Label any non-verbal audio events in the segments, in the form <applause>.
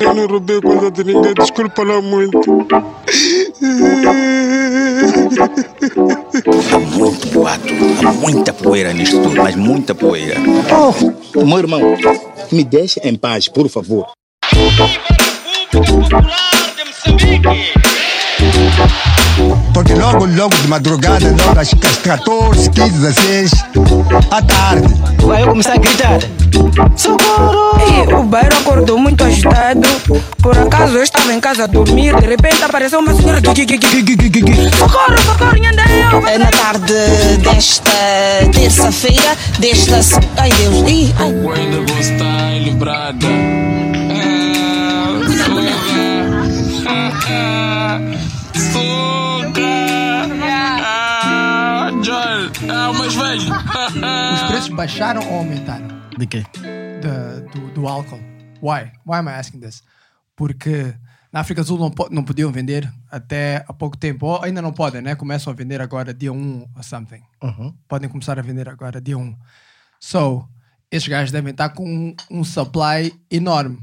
Eu não roubei coisa de ninguém, desculpa lá muito. Há muito boato, há muita poeira nisto tudo, mas muita poeira. Oh, meu irmão, me deixe em paz, por favor. Porque logo, logo de madrugada, logo às às 14, 15, 16, à tarde. Vai eu começar a gritar. Socorro! E o bairro acordou muito agitado. Por acaso eu estava em casa a dormir. De repente apareceu uma senhora. Socorro, socorro, nhanda eu. É Na tarde desta terça-feira, desta. Ai Deus, Ih, ai. Guarda vou estar lembrada. Baixaram ou aumentaram De quê? da- do, do álcool? Why? Why am I asking this? Porque na África do Sul não, não podiam vender até há pouco tempo. Ou ainda não podem, né? Começam a vender agora dia 1 ou something. Uhum. Podem começar a vender agora dia 1. So, esses gajos devem estar com um, um supply enorme.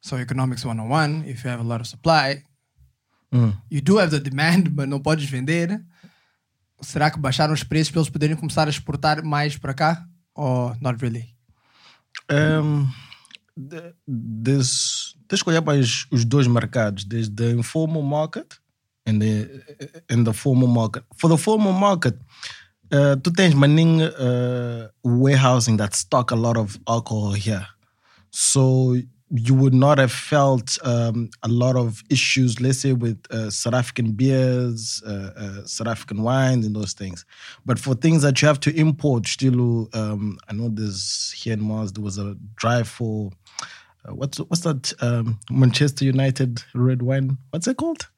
So, economics 101, if you have a lot of supply, Hum. you do have the demand, <laughs> mas não podes vender. Será que baixaram os preços para eles poderem começar a exportar mais para cá? Or not really? Um, de- des- tens que olhar para os, os dois mercados, desde the informal market and the, and the formal market. For the formal market, uh, tu tens maning uh, warehousing that stock a lot of alcohol here. So you would not have felt um, a lot of issues, let's say, with uh, South African beers, uh, uh, South African wines, and those things. But for things that you have to import, still, um, I know there's here in Moz, there was a drive for uh, what's what's that um, Manchester United red wine? What's it called?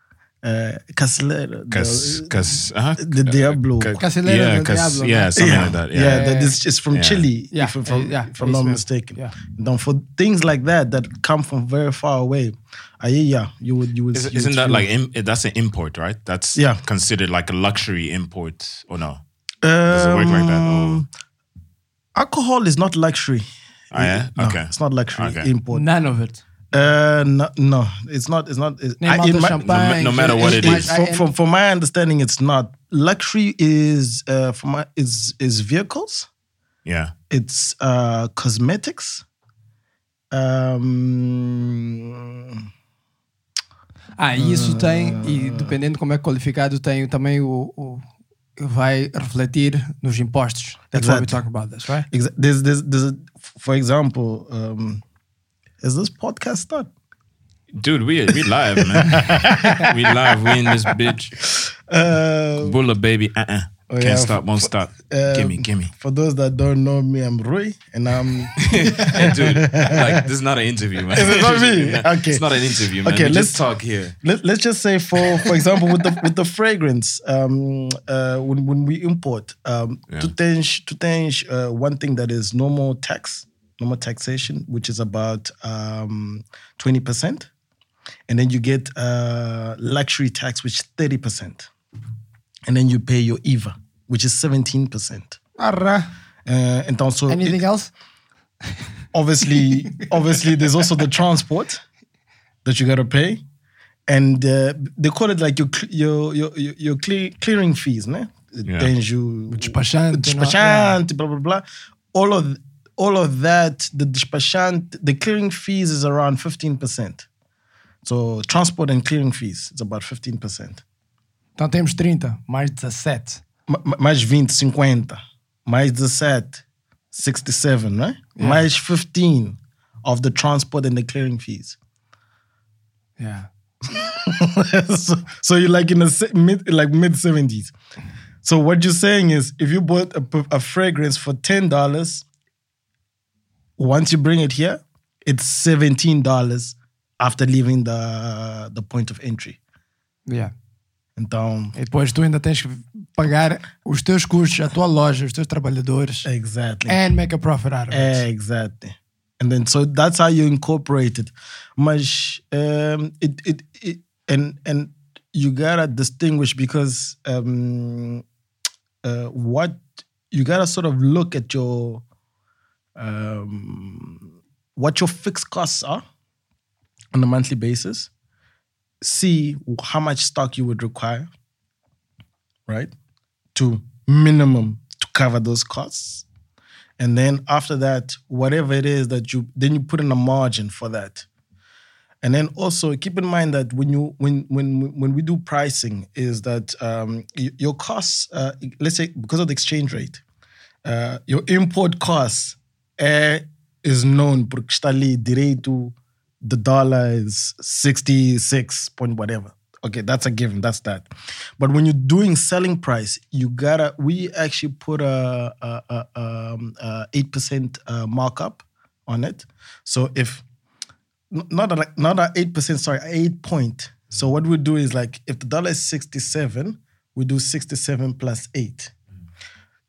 Uh, Castle, Cause, cause, uh-huh. the Diablo. Ca- Casillero yeah, del 'cause- Diablo, yeah, something yeah, like that. yeah, Yeah, that yeah, is it's from yeah. Chile, Yeah, if, if, I'm, yeah, if I'm not mistaken. Yeah. Then for things like that that come from very far away, uh, yeah, yeah, you would you would. Is, you isn't would that like im- that's an import, right? That's Yeah. considered like a luxury import, or no? Does it work like that? Or, Um, Alcohol is not luxury. oh, yeah, No, okay. it's not luxury Okay. import. None of it. Uh, no, no, it's not. It's not. It's, I- in my- champanhe. no matter what it it's is. like- from, from, from my understanding, it's not. Luxury is uh, for my is is vehicles. Yeah. It's uh, cosmetics. Um, Ah, e isso tem, e dependendo de como é qualificado, tem também o, o- vai refletir nos impostos. That's why we're Exato. talking about this, right? exa- there's, there's, there's a, for example, um, is this podcast start? Dude, we we live, man. we live. We in this bitch. Uh, Bulla baby. Uh uh Oh, Can't yeah, stop, won't stop. gimme, um, gimme. For those that don't know me, I'm Rui, and I'm. <laughs> Dude, like this is not an interview, man. Is it not me? <laughs> Okay. It's not an interview, man. Okay, we let's- talk here. Let, let's just say for for example with the with the fragrance um uh when when we import um Yeah. tu tens tu tens uh, one thing that is normal tax normal taxation which is about um 20% and then you get uh luxury tax which is 30% and then you pay your IVA which is 17% Arra. uh, and also Anything else? <laughs> obviously obviously there's also the transport that you got to pay. And uh, they call it like your your your your, your cle- clearing fees né Yeah. Tens o despachante, despachante blah blah blah. All of all of that the despachante the clearing fees is around 15% so transport and clearing fees it's about 15% Então temos 30, mais 17. Ma- ma- mais 20 50 mais 17 67 né mais 15 of the transport and the clearing fees Yeah. <laughs> so, so you're like in the mid like mid seventies. So what you're saying is, if you bought a fragrance for ten dollars, once you bring it here, it's seventeen dollars after leaving the the point of entry. Yeah. Então, E depois tu ainda tens que pagar os teus custos, a tua loja, os teus trabalhadores. exactly, And make a profit out of it. exactly, and then so that's how you incorporate it. Mas um, it, it it and and you gotta distinguish because um, uh, what you gotta sort of look at your um, what your fixed costs are on a monthly basis, see how much stock you would require, right? To minimum to cover those costs. And then after that, whatever it is that you then you put in a margin for that. And then also keep in mind that when you when when when we do pricing, is that um, your costs, uh, let's say because of the exchange rate, uh, your import costs uh, is known porque está ali direito the dollar is 66 point whatever. Okay, that's a given. That's that. But when you're doing selling price, you gotta. We actually put a a, a, um, a eight percent uh, markup on it. So if not a, not a eight percent, sorry, eight point. So what we do is like if the dollar is sixty seven, we do sixty seven plus eight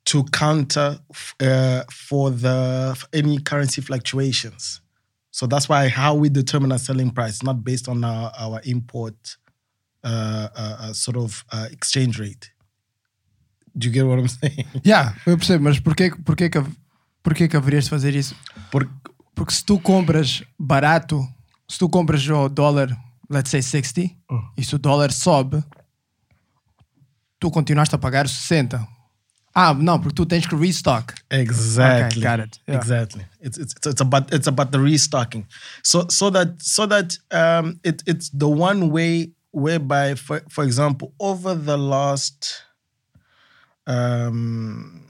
to counter uh, for the for any currency fluctuations. So that's why how we determine our selling price, not based on our, our import uh, uh, uh, sort of uh, exchange rate. Do you get what I'm saying? <laughs> Yeah, eu percebo, mas porquê, porquê, que, porquê que haverias de fazer isso? Por- Porque se tu compras barato, se tu compras o dólar, let's say 60, e se o dólar sobe, tu continuaste a pagar 60. Ah, não, porque tu tens que restock. Exactly. Okay, got it. Yeah. Exactly. It's, it's it's about it's about the restocking. So so that so that um it it's the one way whereby for for example over the last um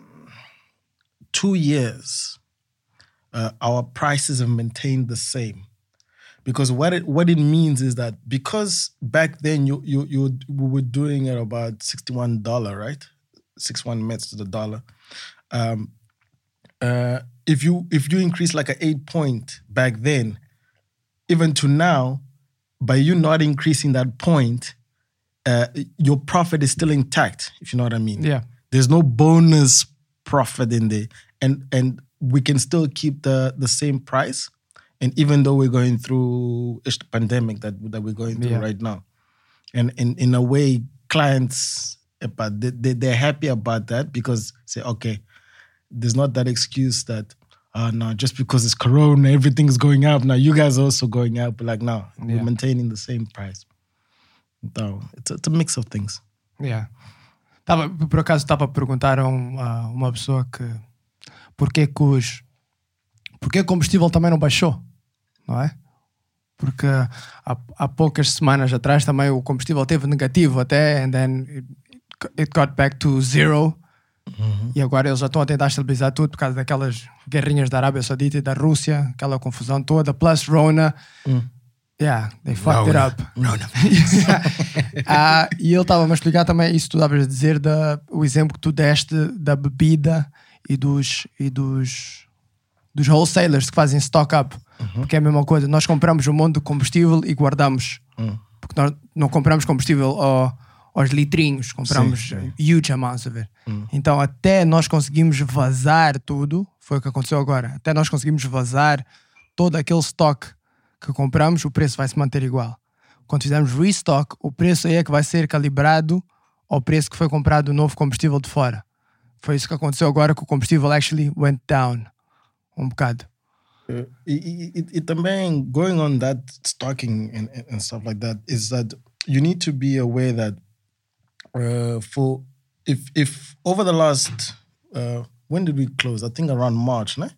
two years uh, our prices have maintained the same because what it what it means is that because back then you you you we were doing it about sixty one dollar right six one mets to the dollar. Um uh if you if you increase like a eight point back then even to now by you not increasing that point uh your profit is still intact if you know what i mean. Yeah. there's no bonus profit in there. And and we can still keep the the same price. And even though we're going through this pandemic that that we're going through Yeah. right now. And in in a way clients but they, they, they're happy about that because say okay there's not that excuse that uh no just because it's corona everything's going up now you guys are also going up like no Yeah. we're maintaining the same price so it's, it's a mix of things Yeah. Tava, por acaso estava a perguntar a, um- a uma pessoa que porquê que os porquê o combustível também não baixou, não é? Porque há, há poucas semanas atrás também o combustível teve negativo até and then it, got back to zero e agora eles já estão a tentar estabilizar tudo por causa daquelas guerrinhas da Arábia Saudita e da Rússia, aquela confusão toda, plus Rona. Yeah, they fucked it up. <laughs> <laughs> Ah, e ele estava-me a explicar também isso que tu estavas a dizer, da, o exemplo que tu deste da bebida e dos, e dos, dos wholesalers que fazem stock up. Porque é a mesma coisa, nós compramos um monte de combustível e guardamos. Porque nós não compramos combustível ao- aos litrinhos, compramos huge amounts of it. Então, até nós conseguimos vazar tudo, foi o que aconteceu agora, até nós conseguimos vazar todo aquele stock que compramos, o preço vai se manter igual. Quando fizermos restock, o preço aí é que vai ser calibrado ao preço que foi comprado o novo combustível de fora. Foi isso que aconteceu agora que o combustível actually went down um bocado. Uh, e, e, e também going on that stocking and- and stuff like that is that you need to be aware that uh, for if if over the last uh, when did we close? I think around March, no?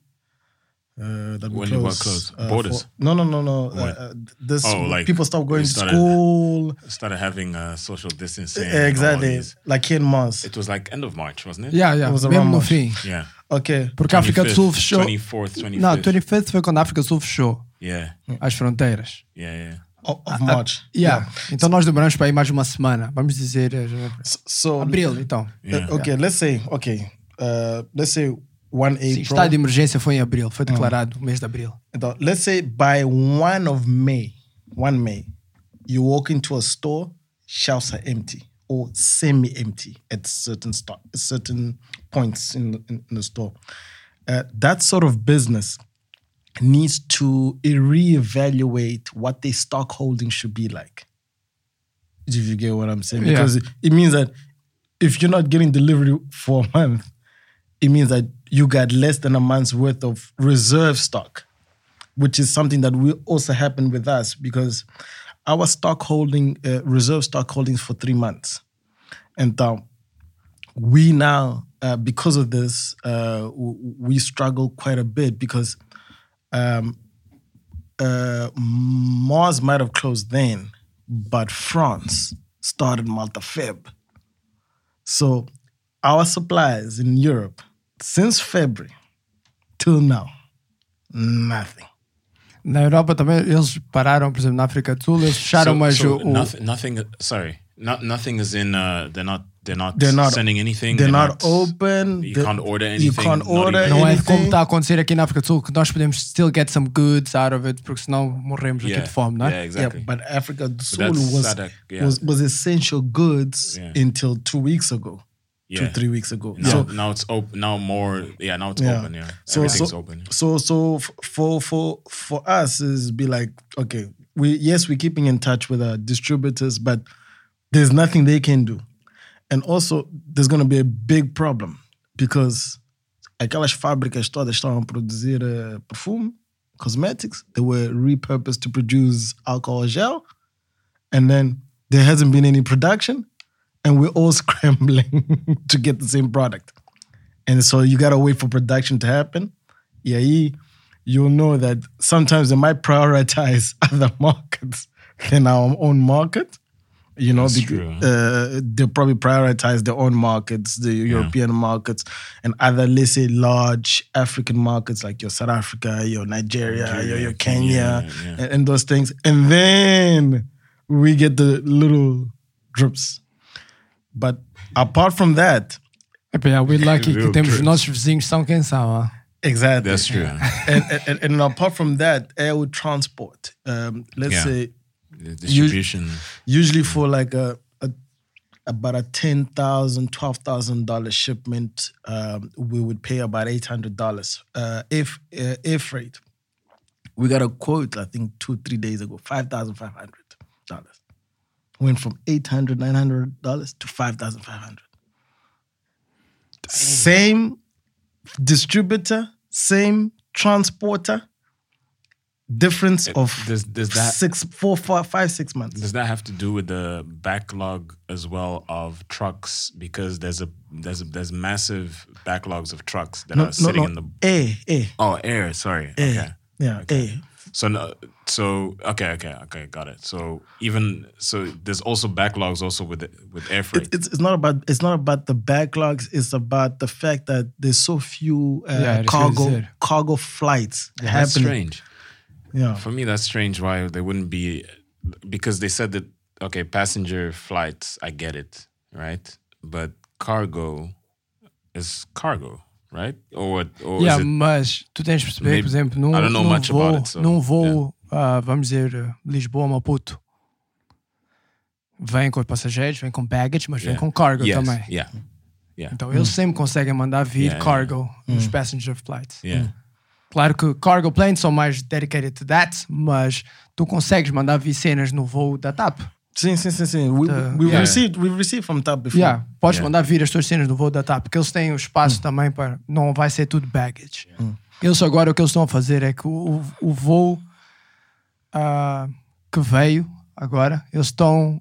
Uh, that we When did what closed, close? uh, Borders? for- no, no, no, no. Uh, uh, this Oh, like people stop going we to school. Started having uh, social distancing. and Exactly, like here in Moz. It was like end of March, wasn't it? Yeah, yeah, It was around March. fim. Yeah. Okay, Porque a África do Sul fechou. 24th, 25th. Não, 25th foi quando a África do Sul fechou Yeah. as fronteiras. Yeah, yeah. Of, of March. Yeah. Então nós demoramos para ir mais uma semana. Vamos dizer eh, So, so abril, então. Yeah. Uh, okay, let's say okay, uh, let's say one Sim, April. estado de emergência foi em abril, foi declarado o mês de abril. Então, let's say by one of May, one May, you walk into a store, shelves are empty or semi-empty at certain stock, certain points in the, in, in the store. Uh, that sort of business needs to reevaluate what their stock holding should be like. If you get what I'm saying, because it, it means that if you're not getting delivery for a month, it means that you got less than a month's worth of reserve stock. which is something that will also happen with us because our stock holding, uh, reserve stock holdings for three months. And um, we now, uh, because of this, uh, we struggle quite a bit because um, uh, Moz might have closed then, but France started Malta Feb. So our supplies in Europe since February till now, nothing. Na Europa também eles pararam, por exemplo, na África do Sul, eles fecharam, So- mas so o, o- nothing, nothing. Sorry, not nothing is in. Uh, they're not. They're not. They're not sending anything. They're not open. You they- can't order anything. You can't not order even- não é anything. como está a acontecer aqui na África do Sul, que nós podemos still get some goods out of it, porque senão morremos Yeah, aqui de fome, não é? yeah, exactly. Yeah, but Africa do Sul was, SADC, yeah. was was essential goods Yeah. until two weeks ago, Yeah. two three weeks ago. Now, So now it's open. Now more. Yeah. Now it's yeah, open. Yeah. So Everything's so, open. so so for for for us is be like okay, we yes we're keeping in touch with our distributors, but there's nothing they can do, and also there's going to be a big problem because aquelas fábricas todas estavam a produzir eh, perfume, cosmetics, they were repurposed to produce alcohol gel, and then there hasn't been any production, and we're all <laughs> scrambling to get the same product. And so you gotta wait for production to happen. Yeah, you- you'll know that sometimes they might prioritize <laughs> other markets than our own market. You know, That's becau- true, uh, they'll probably prioritize their own markets, the European markets, and other, let's say, large African markets like your South Africa, your Nigeria, Nigeria, your, your Kenya, Kenya, yeah. And, and those things. And then we get the little drips. But apart from that, Epá, yeah, we're lucky que Real temos os trips. nossos vizinhos são quem são. exactly. That's true. and, and, and apart from that, air would transport. Um, let's Yeah. say The distribution. usually for like a, a about a ten thousand, twelve thousand dollar shipment, um, we would pay about eight hundred dollars. Uh, if uh, air freight, we got a quote I think two three days ago, five thousand five hundred dollars. Went from eight hundred, nine hundred dollars to five thousand five hundred. Same distributor, same transporter. Difference of Does does that six, four, four, five, six months. does that have to do with the backlog as well of trucks? Because there's a there's a, there's massive backlogs of trucks that are sitting in the A, A, oh air. Sorry. A. Okay. Yeah, A. So no, so okay, okay, okay, got it. So even so, there's also backlogs also with the, with air freight. It, it's, it's not about it's not about the backlogs. It's about the fact that there's so few uh, Yeah, cargo what it said. cargo flights That's happening. strange. Yeah, For me, that's strange. Why they wouldn't be? Because they said that okay, passenger flights, I get it, right? But cargo is cargo, right? Or what? Or Yeah, is it? mas tu tens de perceber, Maybe- por exemplo, num, I don't know num much voo, about it, so, num voo ah, vamos dizer, Lisboa, Maputo, vem com passageiros, vem com baggage, mas vem Yeah. com cargo Yes, também. Yeah, yeah, Então eles sempre conseguem mandar vir Yeah, cargo nos passenger flights. yeah. Claro que cargo planes são mais dedicated to that, mas tu consegues mandar vir cenas no voo da TAP. sim, sim, sim, sim. We, The- we yeah. received we received from TAP before. Yeah, podes Yeah. mandar vir as tuas cenas no voo da TAP, porque eles têm o espaço também para. Não vai ser tudo baggage. Eles agora o que eles estão a fazer é que o, o voo ah, que veio agora, eles estão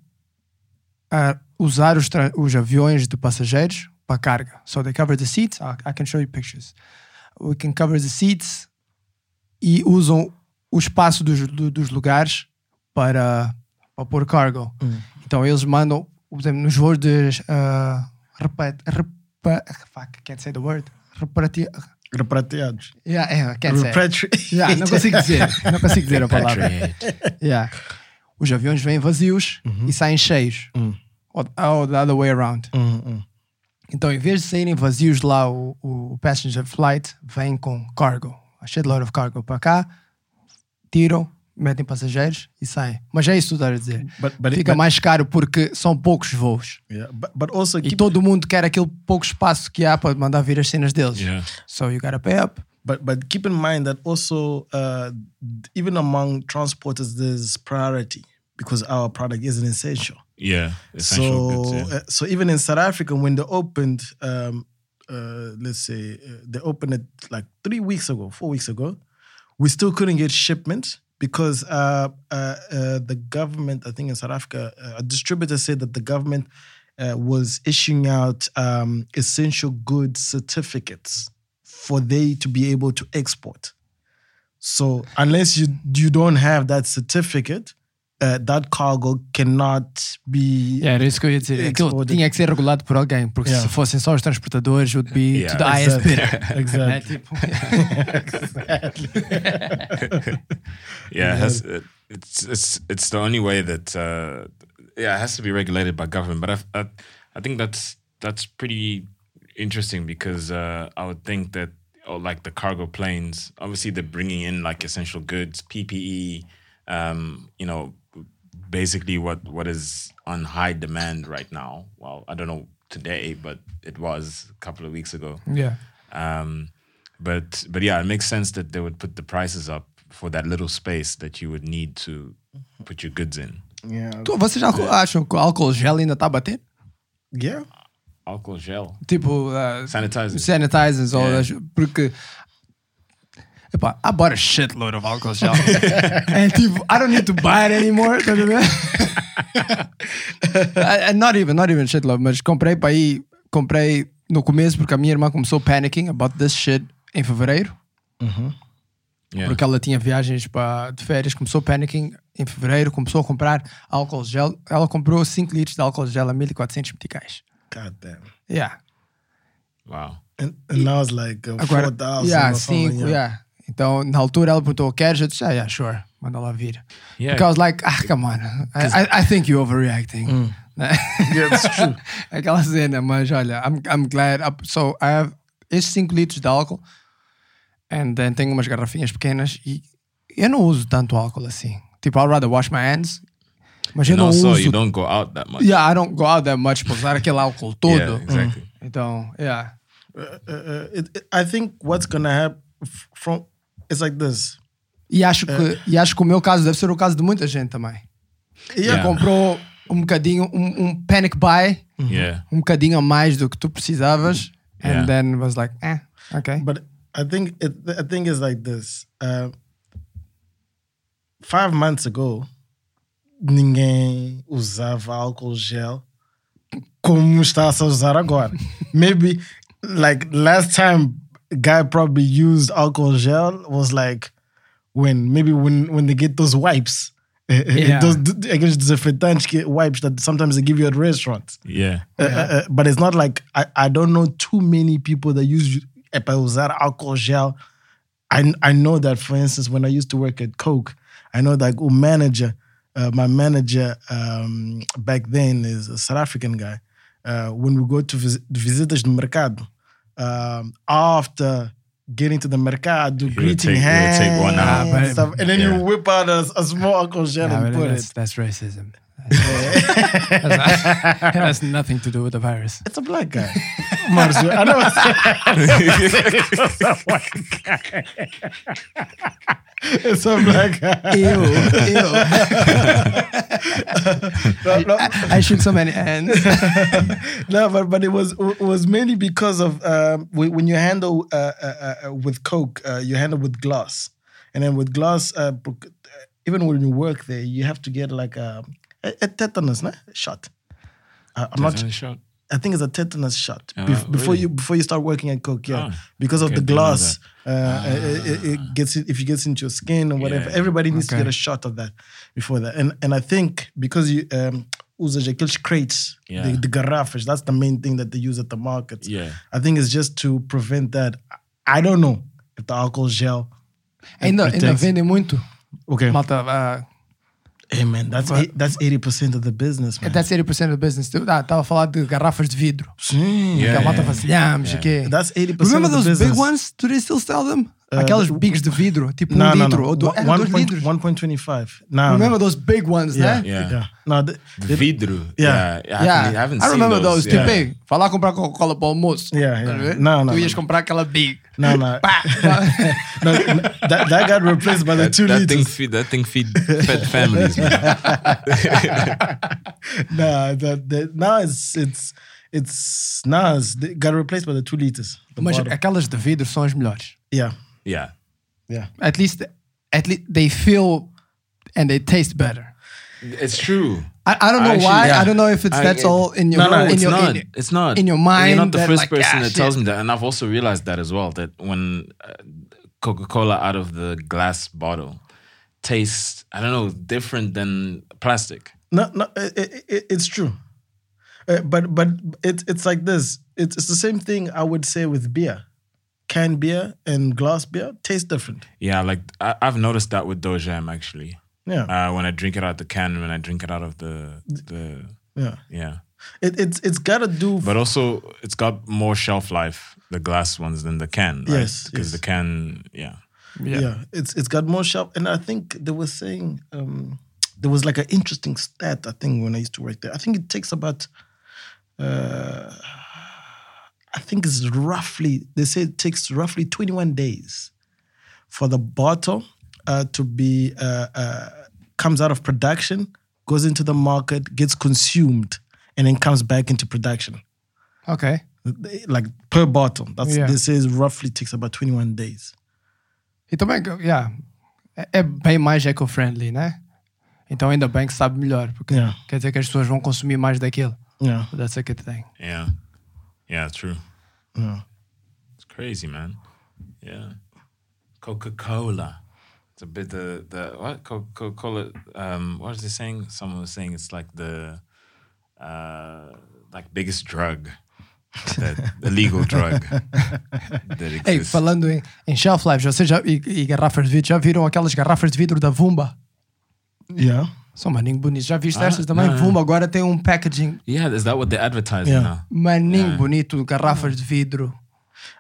a usar os, os aviões de passageiros para carga. So they cover the seats. I, I can show you pictures. We can cover the seats e usam o espaço dos, do- dos lugares para, para pôr cargo. Então eles mandam, por exemplo, nos voos de uh, repet, repa, fuck, can't say the word. Reparati, Repatriados. yeah, yeah, can't say. Repatri- Yeah, não consigo dizer, não consigo dizer a palavra. Yeah. Os aviões vêm vazios e saem cheios. Ou, ou the other way around. Então, em vez de saírem vazios de lá, o, o passenger flight vem com cargo. A shitload of cargo para cá, tiram, metem passageiros e saem. Mas é isso que tu estás a dizer. But- but Fica but- mais caro porque são poucos voos. Yeah, but, but also E keep, todo mundo quer aquele pouco espaço que há para mandar vir as cenas deles. Yeah. So you gotta pay up. but but keep in mind that also uh, even among transporters there's priority because our product is an essential. Yeah, so goods. Yeah. uh, so even in South Africa when they opened um, uh, let's say uh, they opened it like three weeks ago four weeks ago we still couldn't get shipments because uh, uh, uh, the government, I think in South Africa, uh, a distributor said that the government uh, was issuing out um, essential goods certificates for they to be able to export. So unless you you don't have that certificate, uh, that cargo cannot be. Yeah, era isso que eu ia dizer. Aquilo Exported. tinha que ser regulado por alguém, porque Yeah. se fossem só os transportadores, would be Yeah. to the highest Exactly. bidder. <laughs> Exactly. É, tipo, <laughs> <laughs> Yeah, it has, it, it's it's it's the only way that uh, yeah it has to be regulated by government. But I I, I think that's that's pretty interesting because uh, I would think that oh, like the cargo planes, obviously they're bringing in like essential goods, PPE, um, you know, basically what what is on high demand right now. Well, I don't know today, but it was a couple of weeks ago. yeah. Um, but but yeah, it makes sense that they would put the prices up for that little space that you would need to put your goods in. Yeah. Tu- Vocês acham que o álcool gel ainda está a bater? Yeah. Alcohol gel, Tipo, uh, sanitizer. sanitizers, ou Yeah. das- porque. I bought a shitload of alcohol gel. <laughs> and tipo, I don't need to buy it anymore. Tá <laughs> not even, not even shitload, mas comprei para aí, comprei no começo porque a minha irmã começou panicking about this shit em fevereiro. Yeah. Porque ela tinha viagens para de férias, começou panicking em fevereiro, começou a comprar álcool gel. Ela comprou 5 litros de álcool gel a 1400 meticais. God damn. Yeah. Wow. And, and now it's like uh, Agora, 4,000 yeah, or something, cinco, yeah. yeah. Então, na altura ela perguntou, queres? Eu disse, ah, yeah, sure. Manda lá vir. Yeah. Because I was like, ah, come on. I, I, I think you're overreacting. Né? <laughs> Yeah, it's true. Aquela cena, mas olha, I'm, I'm glad. up- So, I have estes 5 litros de álcool and then tenho umas garrafinhas pequenas e eu não uso tanto álcool assim. Tipo, I'd rather wash my hands. Mas eu não also, uso. you don't go out that much. Yeah, I don't go out that much para usar aquele álcool todo. Yeah, exactly. Então, yeah. Uh, uh, it, it- I think what's gonna happen from it's like this. E acho, que, e acho que o meu caso deve ser o caso de muita gente também. Yeah. comprou um bocadinho, um, um panic buy, Yeah. um bocadinho a mais do que tu precisavas, Yeah. and then was like, eh, ok. But I think it, I think it's like this. Uh, five months ago, ninguém usava álcool gel como está a usar agora. <laughs> Maybe like last time guy probably used alcohol gel was like when maybe when when they get those wipes. <laughs> Yeah. Those d- aqueles desinfetantes wipes that sometimes they give you at restaurants. Yeah. Uh, uh, uh, but it's not like I, I don't know too many people that use é para usar alcohol gel. I I know that for instance when I used to work at Coke, I know that o manager, uh, my manager um, back then is a South African guy. Uh, when we go to vis- visitas no mercado, um, after getting to the mercado, do greeting take- hands, take one out. and, stuff, and then Yeah. you whip out a, a small alcohol gel Yeah, and but put that's, it. that's racism. That's- it <laughs> has nothing to do with the virus. It's a black guy. <laughs> Marcio, I know it's a white guy. It's a black guy. Ew, ew. No, no, I shook so many hands. <laughs> no, but but it was it was mainly because of um, when when you handle uh, uh, uh, with Coke, uh, you handle with glass, and then with glass, uh, even when you work there, you have to get like a, a, a tetanus nah, shot. Uh, I'm not. Shot. I think it's a tetanus shot Oh, Bef- before really? you before you start working at Coke. Yeah, Oh, because of the glass, uh, it, it- it gets if it gets into your skin or whatever. Yeah. Everybody needs to get a shot of that before that. And and I think because you um, usas aqueles crates, Yeah. the, the garrafas, that's the main thing that they use at the markets. Yeah. I think it's just to prevent that. I don't know if the alcohol gel. Ainda, ainda protects- vendem muito. Okay. Malta, uh, Hey man, that's But- that's eighty percent of the business, man. that's 80% of the business. Ah, Estava a falar de garrafas de vidro. Sim. Que Yeah, a malta yeah. vasilhamos, yeah. That's eighty Remember percent of the those business. big ones? Do they still sell them? Aquelas bigs de vidro, tipo um No, no, litro. no. Ou do, One- é, one dois point- litros. 1.25. No, Remember those big ones, Yeah, né? Yeah. yeah. No, the, The vidro. Yeah. Yeah. I Yeah, haven't, I haven't I seen remember those. those. Tipo, yeah. vai lá comprar Coca-Cola para o almoço. Yeah, yeah. No, no, Tu ias comprar aquela big. no, no. <laughs> Pá! <laughs> no, no, that, that got replaced by the two that thing liters. feed that thing feed fed families, man. <laughs> nah, that, that now it's it's it's it got replaced by the two liters. The Mas bottle. aquelas de vidro são as melhores. yeah, Yeah. Yeah. At least, at least they feel and they taste better. It's true. I, I don't know Actually, why. yeah. I don't know if it's I- that's it- all in your No, no, in it's your, not. in your- it's not. in your mind. You're not the first like, person ah, that tells me that, and I've also realized that as well. That when uh, Coca-Cola out of the glass bottle tastes, I don't know, different than plastic. No, no, it, it, it's true. Uh, but but it's it's like this. It's it's the same thing I would say with beer. Canned beer and glass beer taste different. Yeah, like I, I've noticed that with Dojam actually. Yeah, Uh, when I drink it out the can, when I drink it out of the the yeah. yeah. It, it's it's got to do. But also, it's got more shelf life, the glass ones, than the can. Right? Yes, because yes. the can, yeah. yeah. it's it's got more shelf, And I think they were saying um, there was like an interesting stat. I think when I used to work there, I think it takes about. Uh, I think it's roughly. They say it takes roughly twenty one days for the bottle uh, to be uh, uh, comes out of production, goes into the market, gets consumed, and then comes back into production. Ok. Like per bottle. That's Yeah. they say it roughly takes about twenty one days. E também, yeah, é, é bem mais eco-friendly, né? Então ainda bem que sabe melhor, porque Yeah. quer dizer que as pessoas vão consumir mais daquilo. Yeah. That's a good thing. Yeah. Yeah, true. Yeah. It's crazy, man. Yeah. Coca Cola. It's a bit the the what Coca Cola. Um, what was they saying? Someone was saying it's like the uh like biggest drug, that <laughs> illegal drug <laughs> that Ei, falando em, em shelf life, vocês já, e, e garrafas de vidro, já viram aquelas garrafas de vidro da Vumba? Yeah. São maninho bonito. Já viste Ah, estas também? não. Vumba agora tem um packaging yeah, is that what they're advertising Yeah. now? maninho bonito, garrafas de vidro.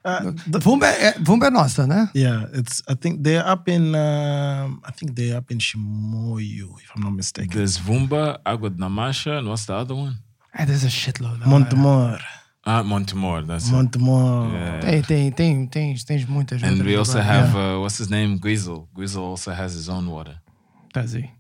Uh, the- Vumba é, Vumba é nossa, né? yeah, it's. I think they're up in. Um, I think they're up in Shimoyu, if I'm not mistaken. There's Vumba, Agua de Namasha, and what's the other one? É, there's a shitload. Montemor, Ah, Montemor. That's it. Montemor. Yeah. Tem, tem, tem, tens, tens muitas. And we also have uh, what's his name, Guizel. Guizel also has his own water, Estás aí.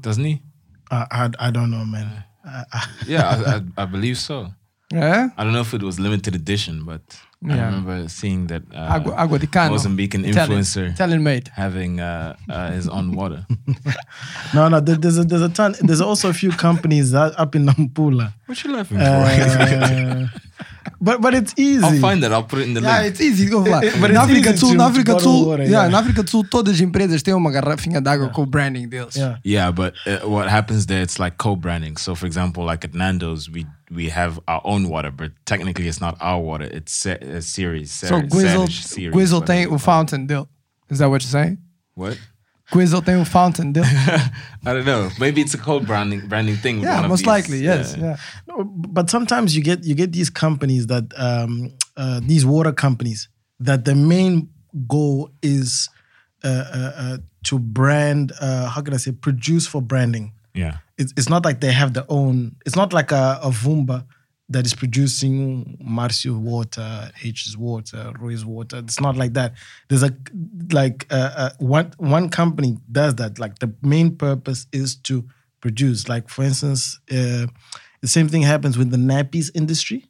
Doesn't he? I, I I don't know, man. I, I, Yeah, I, I, I believe so. Yeah. I don't know if it was limited edition, but I remember seeing that uh, Água, água de cano. Mozambican Italian- influencer Italian made. having uh, uh, his own water. <laughs> no, no. there- There's a there's a ton. There's also a few companies that up in Nampula. what you laughing Uh, <laughs> <laughs> but but it's easy. I'll find it. I'll put it in the Yeah, link. it's easy. Go lá. But na it's África easy do Sul, na to África do bottle Sul, water, yeah, yeah. na África do Sul, todas as empresas têm uma garrafinha d'água com o branding deles. Yeah. Yeah, but uh, what happens there? It's like co-branding. So, for example, like at Nando's, we we have our own water, but technically it's not our water. It's se- a series. So Ser- Gwizzle, Savage series, Gwizzle whatever tem o fountain dele. Is that what you're saying? What? Gwizzle tem o fountain dele. <laughs> I don't know. Maybe it's a co-branding branding thing. yeah, most likely, yes. yeah. Yeah. No, but sometimes you get you get these companies that um, uh, these water companies that the main goal is uh, uh, uh, to brand. Uh, how can I say produce for branding? Yeah. It's, it's not like they have their own. It's not like a, a Vumba that is producing Marcio water, H's water, Roy's water. It's not like that. There's a like uh, uh, one one company does that. Like the main purpose is to produce. Like for instance, uh, the same thing happens with the nappies industry.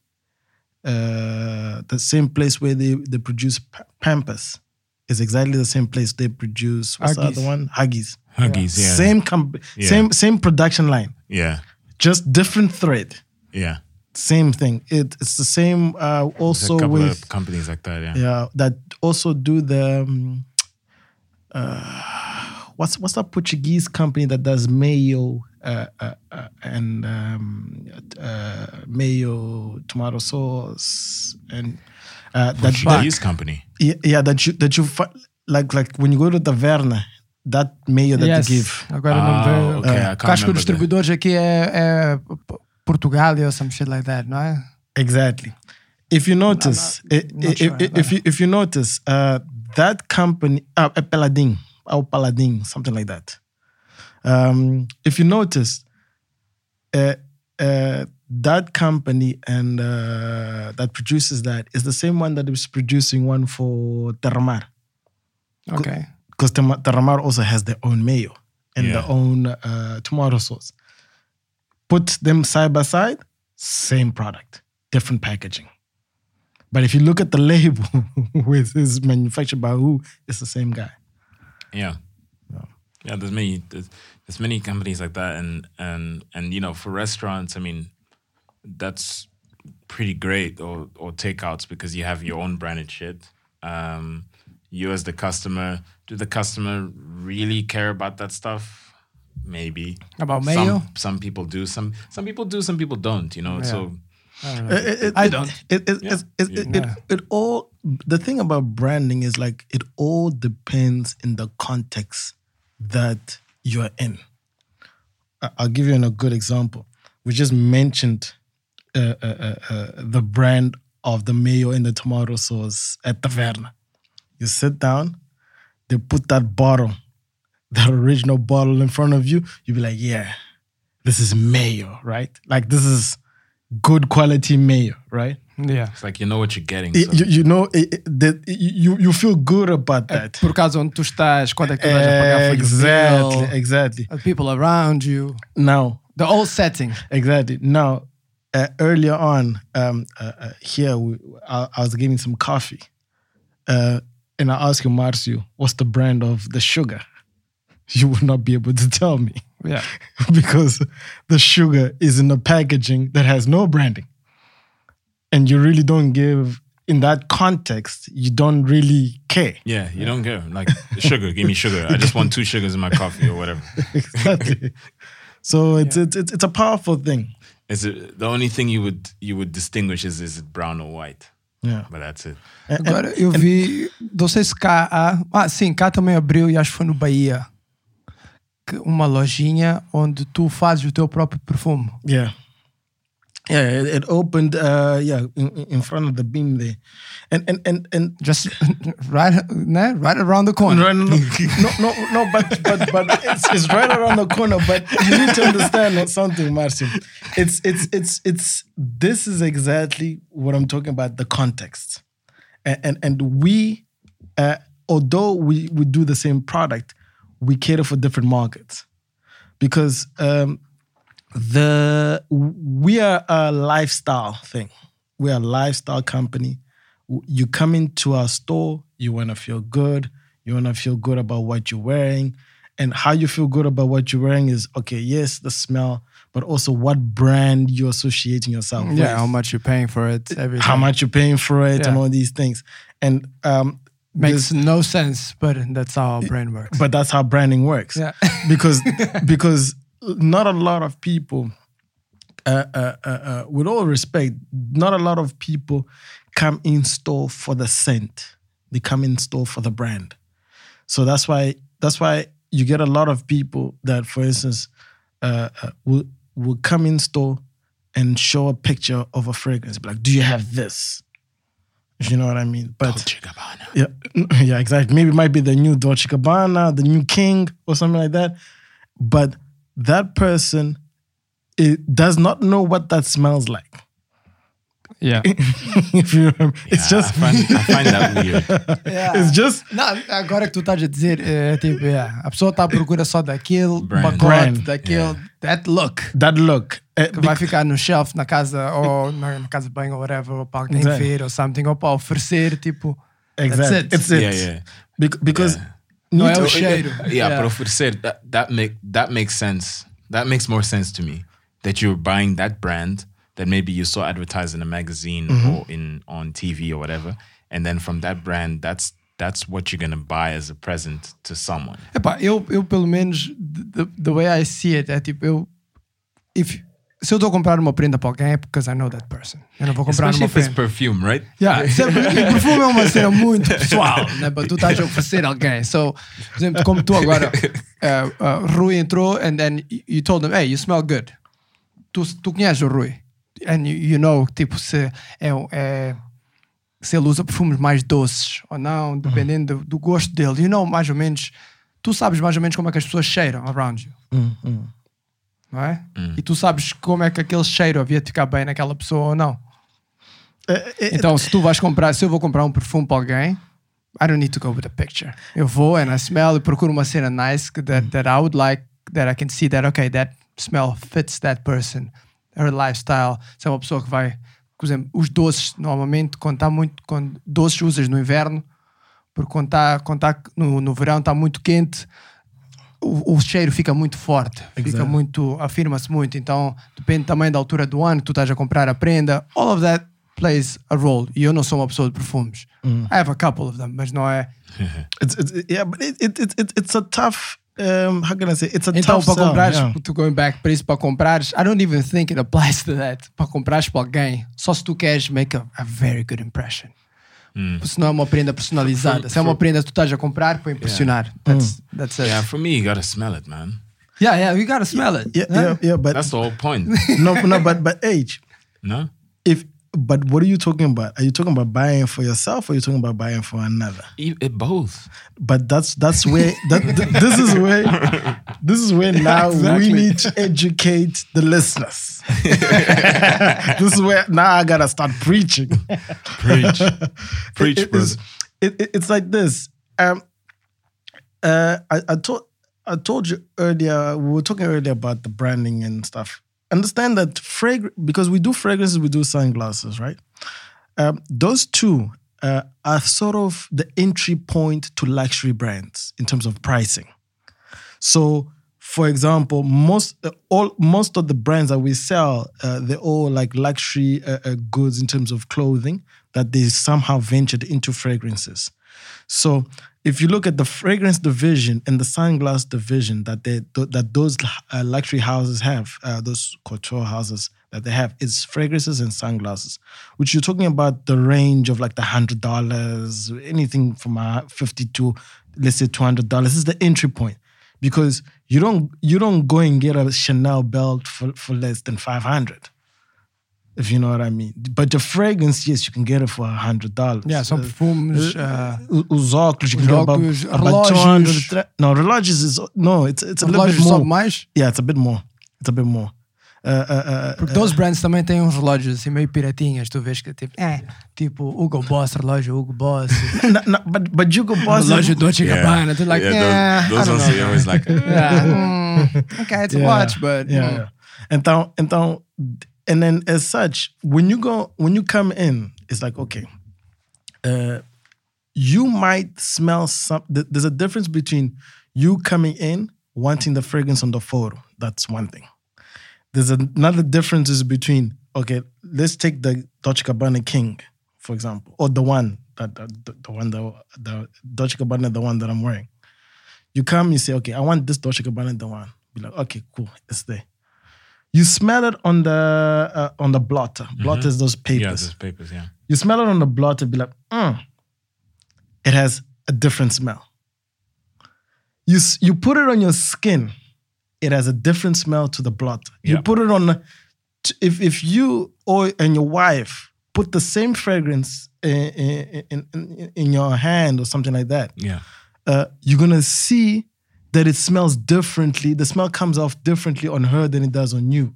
Uh, the same place where they they produce pa- Pampers is exactly the same place they produce what's the Huggies. other one? Huggies. Huggies. Yeah. Same comp- Yeah. same same production line, Yeah. just different thread. Yeah. Same thing. It, it's the same. Uh, also a with of companies like that. Yeah. yeah that also do the um, uh, what's what's that Portuguese company that does mayo uh, uh, uh, and um, uh, mayo tomato sauce and uh, that, that Portuguese company. yeah, yeah that you that you fi- like like when you go to taverna that mayo that yes. they give Agora não Ah, vejo. okay, I can't Porque acho que remember os distribuidores aqui é, é P- Portugal or some shit like that, no? Exactly. If you notice, i- not i- sure, if, if you if you notice, uh, that company, uh, a Paladin, or Paladin, something like that. Um, if you notice, uh, uh, that company and uh, that produces that is the same one that is producing one for Terramar, Ok. because Terramar also has their own mayo and Yeah. their own uh, tomato sauce. Put them side by side, same product, different packaging. But if you look at the label, <laughs> with is manufactured by who, it's the same guy. Yeah. Yeah, there's many there's, there's many companies like that and and and you know, for restaurants, I mean, that's pretty great or or takeouts because you have your own branded shit. Um you as the customer, do the customer really care about that stuff? Maybe. About Some- mayo? Some, people do. Some some people do, some people don't, you know. So It- it- I don't. It, it, it, it, it, it, it all the thing about branding is like it all depends in the context that you're in. I- I'll give you a good example. We just mentioned uh, uh, uh, uh, the brand of the mayo and the tomato sauce at Taverna. You sit down, they put that bottle, that original bottle in front of you. you'd be like, yeah, this is mayo, right? Like this is good quality mayo, right? Yeah. it's like you know what you're getting. So- You, you know it, it- that you you feel good about that. Por causa onde tu estás, quando é que tu vais a pagar Exactly, bill, exactly. the people around you, Now, the whole setting. exactly. Now, uh, earlier on, um, uh, uh, here we, I, I was getting some coffee, uh, and I asked you, Marcio, what's the brand of the sugar? You would not be able to tell me Yeah. <laughs> because the sugar is in a packaging that has no branding, and you really don't give. In that context, you don't really care. Yeah, you don't care. Like sugar, give me sugar. I just want two sugars in my coffee or whatever. <laughs> exactly. So it's, it's it's it's a powerful thing. Is it the only thing you would you would distinguish is is it brown or white? Yeah. But that's it. Agora, eu vi, não sei se cá. Ah, sim, cá também abriu e acho que foi no Bahia. Que- Uma lojinha onde tu fazes o teu próprio perfume. Yeah. Yeah, it, it opened uh yeah in, in front of the beam there. And and and and Just <laughs> right, right around the corner. no, no, <laughs> no, no, no, but but but it's, it's right around the corner. But you need to understand <laughs> something, Marcio. It's it's it's it's this is exactly what I'm talking about. The context, and and, and we, uh, although we we do the same product, we cater for different markets because um, the we are a lifestyle thing. We're a lifestyle company. You come into our store, you want to feel good. You want to feel good about what you're wearing. And how you feel good about what you're wearing is okay, yes, the smell, but also what brand you're associating yourself with. Yeah, how much you're paying for it, everything. How much you're paying for it and all these things. And um Makes no sense, but that's how our brain works. but that's how branding works. Yeah. <laughs> because because not a lot of people, uh, uh, uh, uh, with all respect, not a lot of people come in store for the scent. They come in store for the brand. So that's why that's why you get a lot of people that, for instance, uh, uh, will will come in store and show a picture of a fragrance. Be like, do you have this? If you know what I mean. But Dolce Gabbana. yeah, <laughs> yeah, exactly. Maybe it might be the new Dolce Gabbana, the new King, or something like that. But that person it does not know what that smells like. Yeah. <laughs> if you remember. It's just I find, I find that <laughs> weird. yeah. it's just Não, agora que tu estás a dizer, é tipo, yeah, a pessoa está à procura só daquele Brand. pacote, Brand, daquele, that look, that look. Uh, que vai ficar no shelf na casa, ou na, na casa de banho, ou whatever, ou para alguém Exactly. ver, ou something, ou para oferecer, tipo, exactly. it. It's it. Yeah, yeah. Bec- because não need é to- o cheiro. Yeah, Yeah. but oferecer that that make that makes sense. That makes more sense to me. That you're buying that brand that maybe you saw advertised in a magazine Mm-hmm. or in on TV or whatever, and then from that brand, that's that's what you're gonna buy as a present to someone. Epá, eu, eu pelo menos, the, the way I see it, é tipo, eu, if, se eu estou a comprar uma prenda para alguém é because I know that person. Eu não vou comprar Especially uma prenda. perfume, right? Yeah, <laughs> sempre, o perfume é uma cena muito pessoal, né? But tu estás a oferecer alguém. So, por exemplo, como tu agora, uh, <laughs> uh, Rui entrou and then you told him, hey, you smell good. Tu, tu conheces o Rui. And you, you know, tipo, se, é, é, se ele usa perfumes mais doces ou não, dependendo do, do gosto dele. You know, mais ou menos, tu sabes mais ou menos como é que as pessoas cheiram around you. Não é? E tu sabes como é que aquele cheiro havia de ficar bem naquela pessoa ou não. Então, se tu vais comprar, se eu vou comprar um perfume para alguém, I don't need to go with a picture. Eu vou and I smell e procuro uma cena nice that, that I would like, that I can see that, okay, that smell fits that person, her lifestyle. Se é uma pessoa que vai, por exemplo, os doces, normalmente, quando está muito, quando doces usas no inverno, Porque quando está quando tá no, no verão está muito quente, o, o cheiro fica muito forte, fica muito, afirma-se muito. Então depende também da altura do ano que tu estás a comprar a prenda. All of that plays a role. E eu não sou uma pessoa de perfumes. Mm. I have a couple of them, mas não é. <laughs> It's, it's, yeah, but it, it, it, it's a tough. Um, how can I say? It's a Então, tough para sell. comprares, yeah. to going back para isso, para comprares, I don't even think it applies to that. Para comprares para alguém, só se tu queres make a, a very good impression. Se não é uma prenda personalizada, se é uma prenda que tu estás a comprar para impressionar. That's, that's it. Yeah, for me, you gotta smell it, man. Yeah, yeah, you gotta smell it. Yeah, yeah, yeah, but That's the whole point. <laughs> no, no, but but age. no? If but what are you talking about? Are you talking about buying for yourself, or are you talking about buying for another? E- eh, both. But that's that's where that, th- this is where this is where <laughs> now we need to educate the listeners. <laughs> this is where now I gotta start preaching. Preach. <laughs> Preach, It- it's, it- it- it's like this. Um, uh, I, I told I told you earlier. We were talking earlier about the branding and stuff. Understand that frag because we do fragrances, we do sunglasses, right? Um, those two uh, are sort of the entry point to luxury brands in terms of pricing. So, for example, most uh, all most of the brands that we sell, uh, they're all like luxury uh, uh, goods in terms of clothing that they somehow ventured into fragrances. So, if you look at the fragrance division and the sunglass division that they that those uh, luxury houses have, uh, those couture houses that they have, is fragrances and sunglasses, which you're talking about the range of like the hundred dollars, anything from uh, fifty to let's say two hundred dollars. Is the entry point because you don't you don't go and get a Chanel belt for, for less than five hundred. If you know what I mean. But the fragrance, yes, you can get it for a hundred dollars. Yeah, são perfumes. uh, O- Os óculos, you Os can get about, óculos, about relógios. 200, tre- No, relógios is no, it's it's a little bit relógios more. sobe mais. Yeah, it's a bit more. It's a bit more. Uh, uh, uh, Porque those brands também têm uns relógios assim meio piratinhas. Tu vês que tipo, é, tipo Hugo Boss, relógio Hugo Boss. <laughs> no, no, but but Hugo Boss. relógio Dolce Gabbana. They're like, yeah, those, those I don't ones know. you're always like, <laughs> Yeah, mm, okay, it's a Yeah. watch, but yeah, mm. yeah. Então, então, and then as such, when you go, when you come in, it's like okay, uh, you might smell some. There's a difference between you coming in wanting the fragrance on the photo. That's one thing. There's another difference is between okay, let's take the Dolce Gabbana King, for example, or the one that the, the, one the the Dolce Gabbana, the one that I'm wearing. You come, you say, okay, I want this Dolce Gabbana, the one. Be like, okay, cool, it's there. You smell it on the uh, on the blotter. Blotter is those papers. yeah, those papers, yeah. You smell it on the blotter, and be like, mm, it has a different smell. You you put it on your skin, it has a different smell to the blotter. You put it on, if if you or and your wife put the same fragrance in in, in, in, in your hand or something like that, Yeah. uh, you're gonna see that it smells differently. The smell comes off differently on her than it does on you,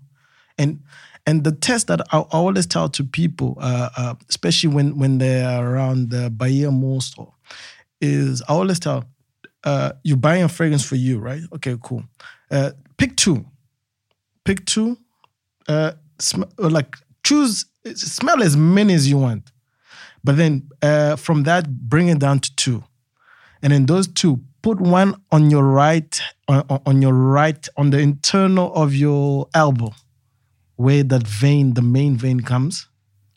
and and the test that I, always tell to people, uh, uh, especially when when they're around the Baía Mall store, is I always tell uh, you're buying a fragrance for you, right? Okay, cool. Uh, pick two, pick two. Uh, sm- like choose smell as many as you want, but then uh, from that bring it down to two and then those two put one on your right on, on- your right on the internal of your elbow where that vein the main vein comes.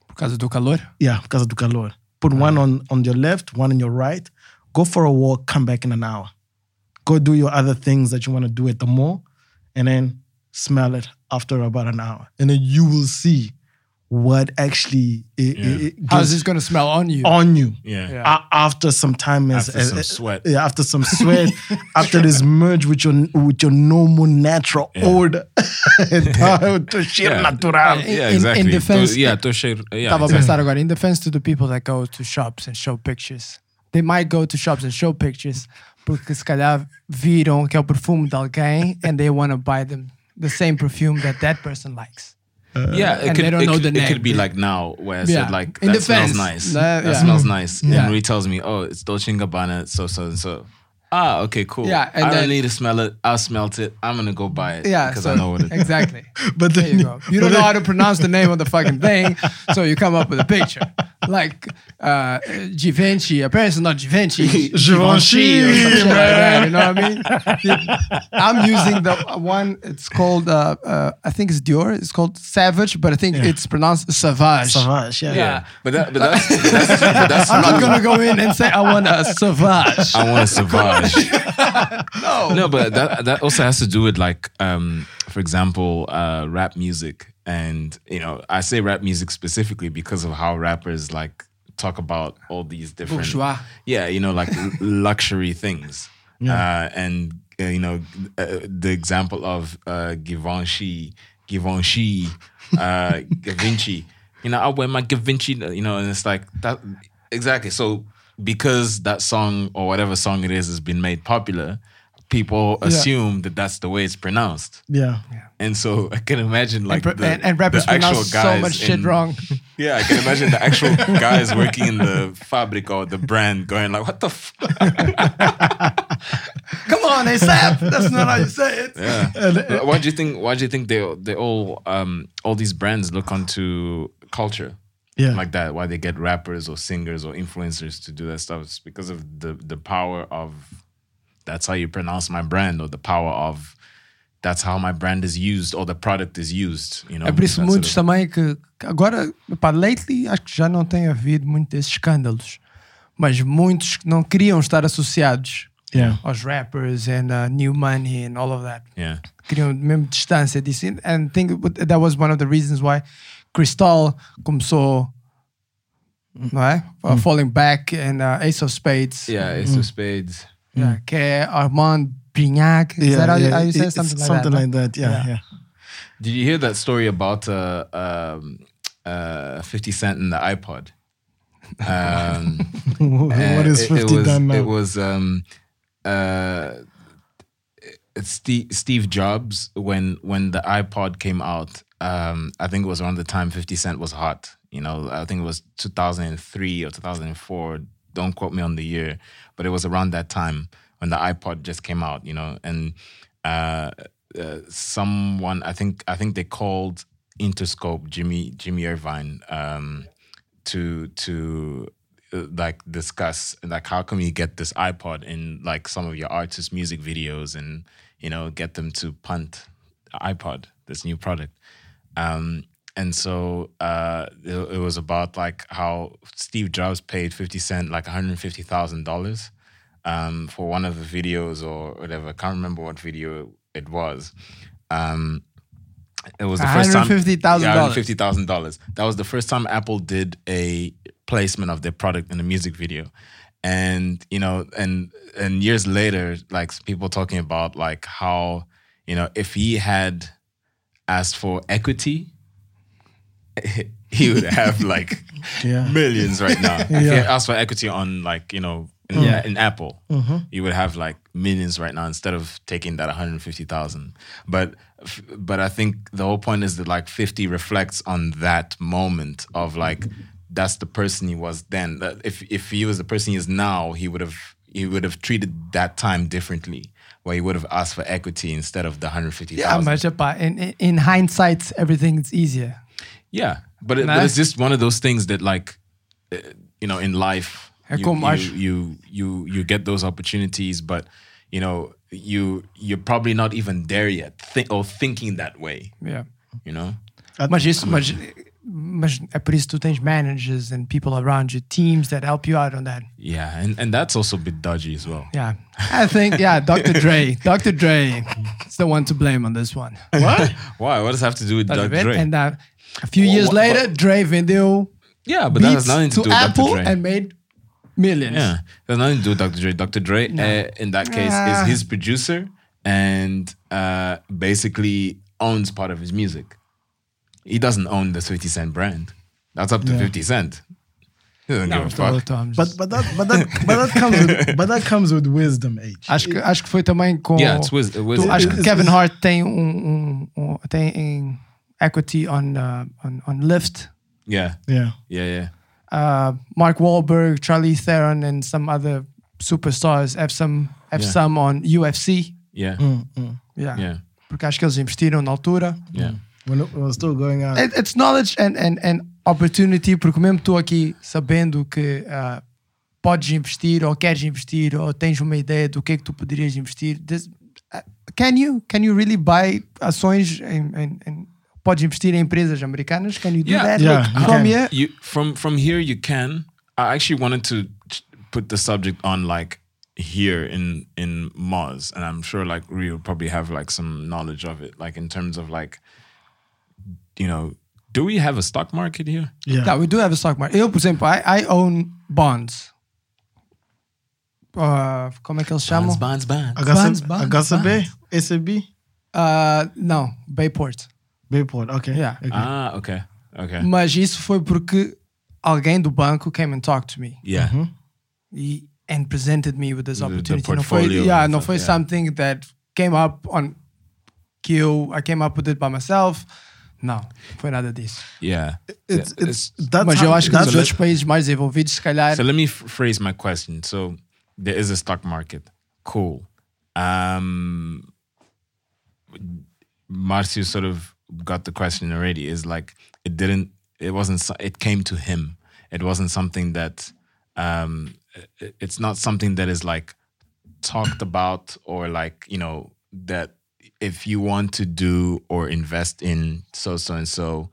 Por causa do calor. yeah because of the calor. Put ah. one on on your left one on your right. Go for a walk come back in an hour. Go do your other things that you want to do at the mall and then smell it after about an hour. And then you will see what actually it, it, it How's this gonna smell on you? on you Yeah. a- after some time as, After as- some as- sweat. yeah, after some <laughs> sweat, after this merge with your with your normal natural odor, to shit Yeah. natural. In- Yeah, in- in defense- To- yeah, to share, yeah, Estava a exactly. pensar agora, in defense to the people that go to shops and show pictures. They might go to shops and show pictures porque se calhar viram que é o perfume de alguém and they want to buy them the same perfume that that person likes. Uh, yeah, it And could, don't it, know could, the it could be like now where I Yeah. said like In that smells defense. nice. That- that yeah. smells nice. Mm-hmm. Yeah. And he tells me, oh, it's Dolce and Gabbana, so so and so. Ah, okay, cool. Yeah, and I then- don't need to smell it. I'll smelt it. I'm gonna go buy it. Yeah, because so, I know what it is. exactly. <laughs> But There then you go. You don't know how to pronounce the name of the fucking thing, <laughs> so you come up with a picture. Like uh, Givenchy. Apparently, it's not Givenchy. <laughs> it's Givenchy, or some like that. You know what I mean? I'm using the one. It's called. Uh, uh, I think it's Dior. It's called Savage, but I think it's pronounced Savage. Savage, yeah. Yeah. But that, but that's, but that's, but that's I'm not not gonna go in and say I want a Savage. I want to savage. <laughs> no, no, but that that also has to do with like, um, for example, uh, rap music, and you know, I say rap music specifically because of how rappers like talk about all these different, Bourgeois. yeah, you know, like luxury things, uh, and uh, you know, uh, the example of uh, Givenchy, Givenchy, uh, <laughs> Givenchy. You know, I wear my Givenchy. You know, and it's like that exactly. So because that song or whatever song it is has been made popular, people assume that that's the way it's pronounced. Yeah. And so I can imagine like and, the, and, and rappers the actual pronounce so much shit in- wrong. <laughs> Yeah, I can imagine the actual <laughs> guys working in the fabric or the brand going like, "What the fuck?" <laughs> Come on, ASAP. That's not how you say it. Yeah. Why do you think? Why do you think they they all um all these brands look onto culture? Yeah. Like that, why they get rappers or singers or influencers to do that stuff? It's because of the the power of that's how you pronounce my brand, or the power of that's how my brand is used or the product is used. You know, É por isso muitos sort of- também que agora, pá, lately acho que já não tem havido muito desses escândalos, mas muitos que não queriam estar associados Yeah. aos rappers and uh, new money and all of that. Yeah. Queriam mesmo distância disso. And I think that was one of the reasons why Cristal começou, não é? Uh, Falling Back and uh, Ace of Spades. Yeah, Ace of Spades. Yeah, que é Armand Brignac. Is that how, you- how you say it? Something like something that? like that. Yeah, Yeah. yeah. Did you hear that story about uh, um, uh, 50 Cent and the iPod? Um, <laughs> what is it- 50 it was, done now? It was um, uh, Steve, Steve Jobs when when the iPod came out. Um, I think it was around the time 50 Cent was hot. You know, I think it was 2003 or 2004. Don't quote me on the year, but it was around that time when the iPod just came out. You know, and uh, uh, someone I think I think they called Interscope Jimmy Jimmy Iovine um, to to uh, like discuss like how can we get this iPod in like some of your artists' music videos and you know get them to punt iPod this new product. Um, and so uh, it, it was about like how Steve Jobs paid Fifty Cent like one hundred fifty thousand dollars um, for one of the videos or whatever. I can't remember what video it was. Um, it was the first time. $150,000. Yeah, fifty thousand dollars. That was the first time Apple did a placement of their product in a music video, and you know, and and years later, like people talking about like how you know if he had asked for equity, he would have like <laughs> Yeah. millions right now. <laughs> If he Yeah. had asked for equity on like you know in, Yeah. in Apple, Mhm. you would have like millions right now instead of taking that 150,000. But but I think the whole point is that like 50 reflects on that moment of like that's the person he was then. If if he was the person he is now, he would have he would have treated that time differently. Where he would have asked for equity instead of the 150,000. Yeah, mas epá, in, in- in hindsight, everything's easier. Yeah, but, it, but it's just one of those things that, like, uh, you know, in life, you, you, you you you get those opportunities, but you know, you you're probably not even there yet, think or thinking that way. Yeah. You know. Mas isso, mas, mas é por isso que tu tens managers and people around you, teams that help you out on that. Yeah, and and that's also a bit dodgy as well. Yeah. I think, yeah, Dr. Dre. Dr. Dre is the one to blame on this one. What? <laughs> Why? What does that have to do with Dr. Dre? And uh, a few Well, years what- later, Dre vendeu yeah, but that has nothing to, to do with Apple Dr. Dre. and made millions. Yeah, there's nothing to do with Dr. Dre. Dr. Dre, uh, in that case, Ah. is his producer and uh, basically owns part of his music. He doesn't own the 50 Cent brand. That's up to Yeah. 50 Cent. He doesn't give a fuck. estou- But but that but that but that comes with <laughs> but that comes with wisdom, age. Acho que, acho que foi também com. Yeah, it's wis- tu- wisdom. acho que Kevin Hart tem um, um, um tem equity on, uh, on on Lyft. Yeah, Yeah. yeah, yeah. Uh, Mark Wahlberg, Charlize Theron, and some other superstars, have some, have Yeah. some on UFC. Yeah. Yeah. Yeah. Porque acho que eles investiram na altura. Yeah. When it was still going on. It- It's knowledge and, and, and opportunity, porque mesmo tu aqui sabendo que ah, podes investir, ou queres investir, ou tens uma ideia do que é que tu poderias investir, this- ah, can you? Can you really buy ações em, em, em- podes investir em empresas americanas? Can you do Yeah, that? Yeah, Look, you from can. here, You from from here you can. I actually wanted to put the subject on like here in in Moz, and I'm sure like Rio probably have like some knowledge of it, like in terms of like, you know, do we have a stock market here? Yeah. Yeah, we do have a stock market. Eu, por exemplo, I, I own bonds. Uh, como é que eles chamam? bonds, bonds. Bonds, Agasa, bonds, Agasa Bay, SAB, Uh, não, Bayport. Bayport. Okay. Yeah. Okay. Ah, okay, okay, Mas isso foi porque alguém do banco came and talked to me yeah, e, and presented me with this The- the opportunity. não foi, portfolio yeah, and não stuff, foi yeah. something that came up on que eu I came up with it by myself. Não, foi nada disso. yeah. It's, Yeah, it's, that's Mas how, eu acho que that's nos outros países mais desenvolvidos, se calhar, So let me phrase my question. So there is a stock market. Cool. Um, Marcio sort of got the question already. Is like it didn't. It wasn't. It came to him. It wasn't something that. Um, it's not something that is like talked about or like you know that if you want to do or invest in so so and so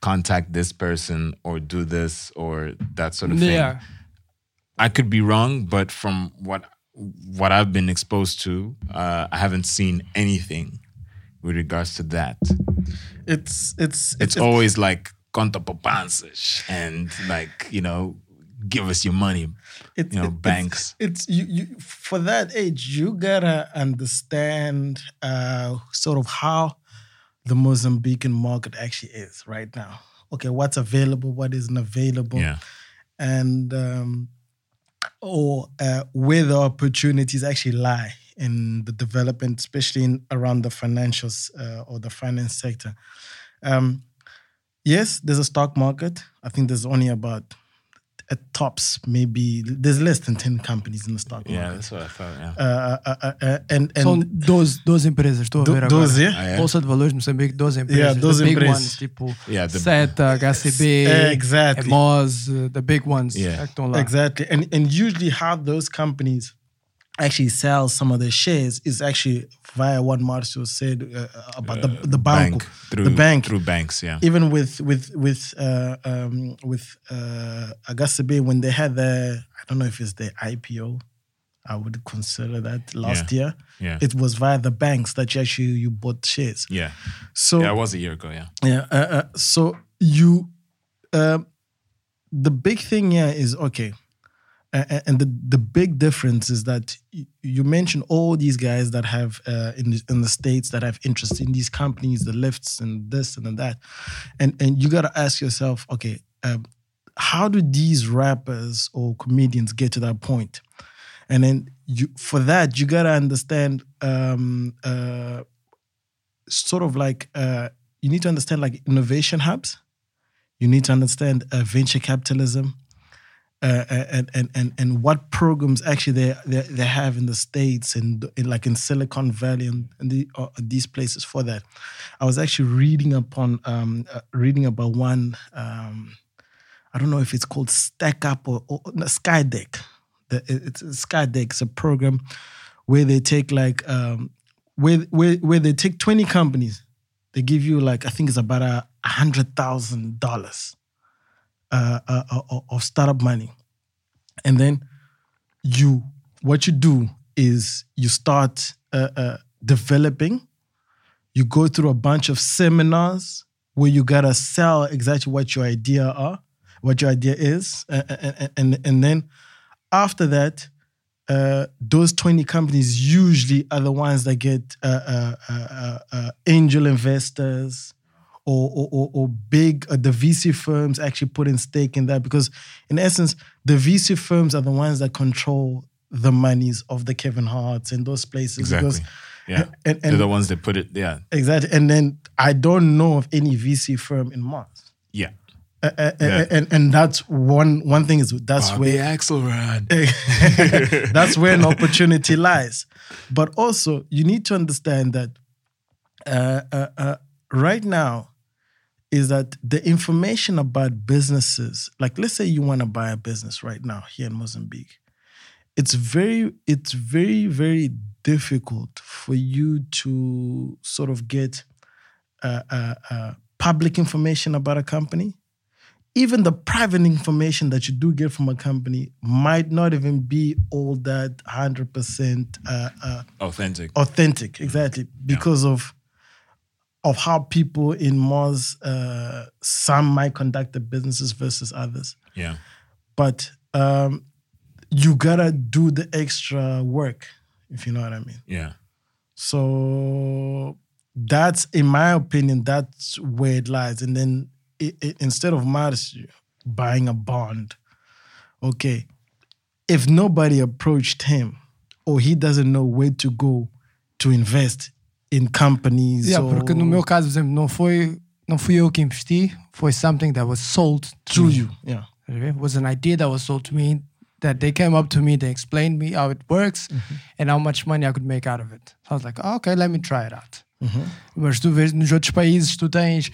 contact this person or do this or that sort of thing yeah. I could be wrong, but from what what I've been exposed to, uh, I haven't seen anything with regards to that. it's it's It's always like conta poupanças and like you know, give us your money. It's, you know, it's- banks. It's, you, you for that age, you gotta understand uh, sort of how the Mozambican market actually is right now. Okay, what's available, what isn't available, Yeah, and um, or uh, where the opportunities actually lie in the development, especially in around the financials uh, or the finance sector. Um, yes, there's a stock market. I think there's only about at tops maybe there's less than 10 companies in the stock yeah, that's what I thought. Yeah, Uh, uh, uh, uh, and and São 12, 12 empresas, estou a do- ver agora. those, yeah? Ah, yeah? Bolsa de Valores de Moçambique, 12 empresas. Yeah, 12 the big empresas. ones, tipo Yeah, the- SETA, HCB, Exactly. Moz, uh, the big ones Yeah. que estão lá. Exactly. And and usually how those companies actually sell some of their shares is actually via what Marcio said uh, about the the bank, bank through the bank. through banks. Yeah, Even with with with uh, um, with uh, HCB when they had the I don't know if it's the IPO, I would consider that last Yeah. year. Yeah. It was via the banks that you actually you bought shares. yeah, So yeah. It was a year ago. Yeah, yeah. Uh, uh, so you, um, the big thing here is okay, uh, uh, and the the big difference is that you mentioned all these guys that have uh, in the, in the states that have interest in these companies, the lifts and this and that, and and you got to ask yourself, okay, um, how do these rappers or comedians get to that point? And then you for that you gotta understand um, uh, sort of like uh, you need to understand like innovation hubs. You need to understand uh, venture capitalism, uh, and and and and what programs actually they they, they have in the states and like in Silicon Valley and, and the, uh, these places for that. I was actually reading upon um, uh, reading about one. Um, I don't know if it's called Stack Up or, or no, Skydeck. It's Skydeck. It's a program where they take like um, where where where they take twenty companies. They give you like I think it's about a hundred thousand dollars uh, uh, uh, of startup money, and then you what you do is you start uh, uh, developing. You go through a bunch of seminars where you gotta sell exactly what your idea are, what your idea is, and and and, then after that, uh, those 20 companies usually are the ones that get uh, uh, uh, uh, uh, angel investors or, or, or, or big, uh, the VC firms actually put in stake in that because, in essence, the VC firms are the ones that control the monies of the Kevin Harts and those places. exactly. Because, Yeah, and, they're the ones that put it. Yeah, exactly. And then I don't know of any VC firm in Moz. yeah. Uh, uh, uh, and and that's one one thing is that's Bobby where Axelrod. <laughs> that's where an opportunity lies. But also, you need to understand that uh, uh, uh, right now is that the information about businesses, like let's say you want to buy a business right now here in Mozambique, it's very it's very very difficult for you to sort of get uh, uh, uh, public information about a company even the private information that you do get from a company might not even be all that 100% uh, uh, Authentic. authentic exactly because of of how people in Moz uh, some might conduct their businesses versus others Yeah. but um, you gotta do the extra work if you know what i mean Yeah. so that's, in my opinion, that's where it lies. And then it, it, instead of Mars buying a bond, okay, if nobody approached him or he doesn't know where to go to invest in companies, Yeah, or porque no meu caso, por exemplo, não foi, não fui eu que investi, foi something that was sold to, you, yeah, It was an idea that was sold to me that they came up to me, they explained me how it works and how much money I could make out of it. So I was like, oh, okay, let me try it out. Mas tu vês nos outros países, tu tens,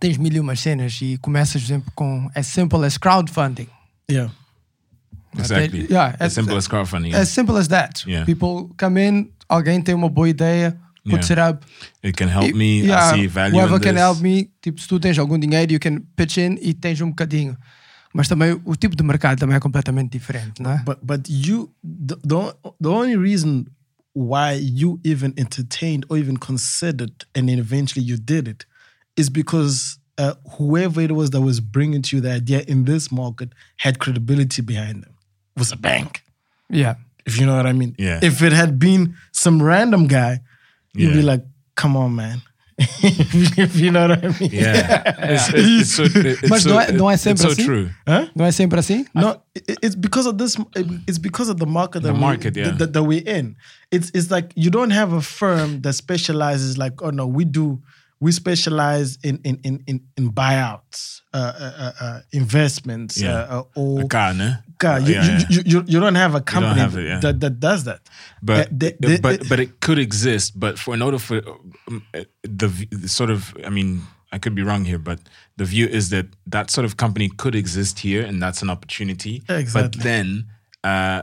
tens mil e umas cenas e começas, por exemplo, com as simple as crowdfunding. yeah, Exactly. Yeah, as simple as crowdfunding. As simple as that. Yeah. People come in, alguém tem uma boa ideia, puts Yeah. it up. It can help me. Yeah, I see value whoever in can this. help me, tipo, se tu tens algum dinheiro, you can pitch in e tens um bocadinho. Mas também o tipo de mercado também é completamente diferente, não é? but but you the, the the only reason why you even entertained or even considered and then eventually you did it is because uh, whoever it was that was bringing to you the idea in this market had credibility behind them it was a bank Yeah. If you know what i mean Yeah. if it had been some random guy you'd be like come on man <laughs> if you know what i mean Yeah. <laughs> It's, it's, it's so, it's Mas so, não é- não é it's sempre so assim? true. Não é sempre assim? No, it's because of this. It's because of the market that The market, we, yeah. that, that we're in. It's it's like you don't have a firm that specializes like oh no we do we specialize in in in in, in buyouts, uh, uh, uh, uh, investments, Yeah. uh, or A car, né? God, you, Yeah, yeah. You, you, you don't have a company have it, that, that does that. but but but it could exist. But for in order for um, the, the sort of, I mean, I could be wrong here, but the view is that that sort of company could exist here, and that's an opportunity. Exactly. But then, uh,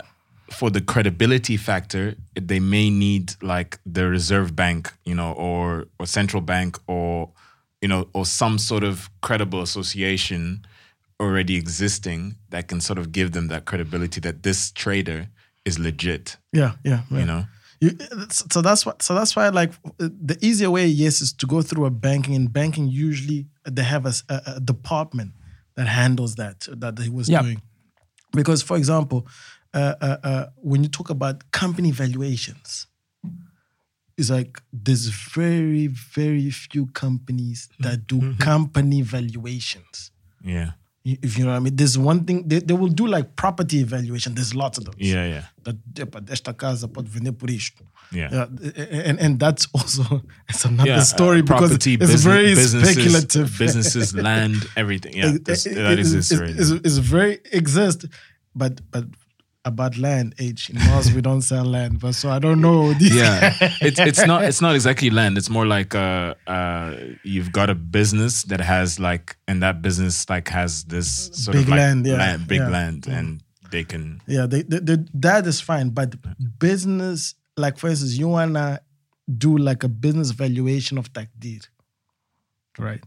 for the credibility factor, they may need like the Reserve Bank, you know, or or central bank, or you know, or some sort of credible association already existing that can sort of give them that credibility that this trader is legit. Yeah, yeah, yeah. You know. You, so that's what. So that's why, like, the easier way, yes, is to go through a banking. And banking usually they have a department that handles that that he was Yeah. doing. Because, for example, uh, uh, uh, when you talk about company valuations, it's like there's very very few companies that do company valuations. Yeah. If you know what I mean, there's one thing they, they will do like property evaluation. There's lots of those Yeah, yeah. that epa, esta casa pode vender por isto. Yeah. and and that's also <laughs> it's another Yeah, story uh, because it's business- very speculative. businesses, <laughs> land, everything. Yeah, It- it- that exists already. it's, it's very exist, but but about land age in Moz we don't sell land, but so I don't know. Yeah, it's it's not it's not exactly land. It's more like uh uh you've got a business that has like and that business like has this sort Big of like land, yeah, big yeah. land, and they can Yeah, they, they, they, that is fine. But business, like for instance, you wanna do like a business valuation of Takdir, right?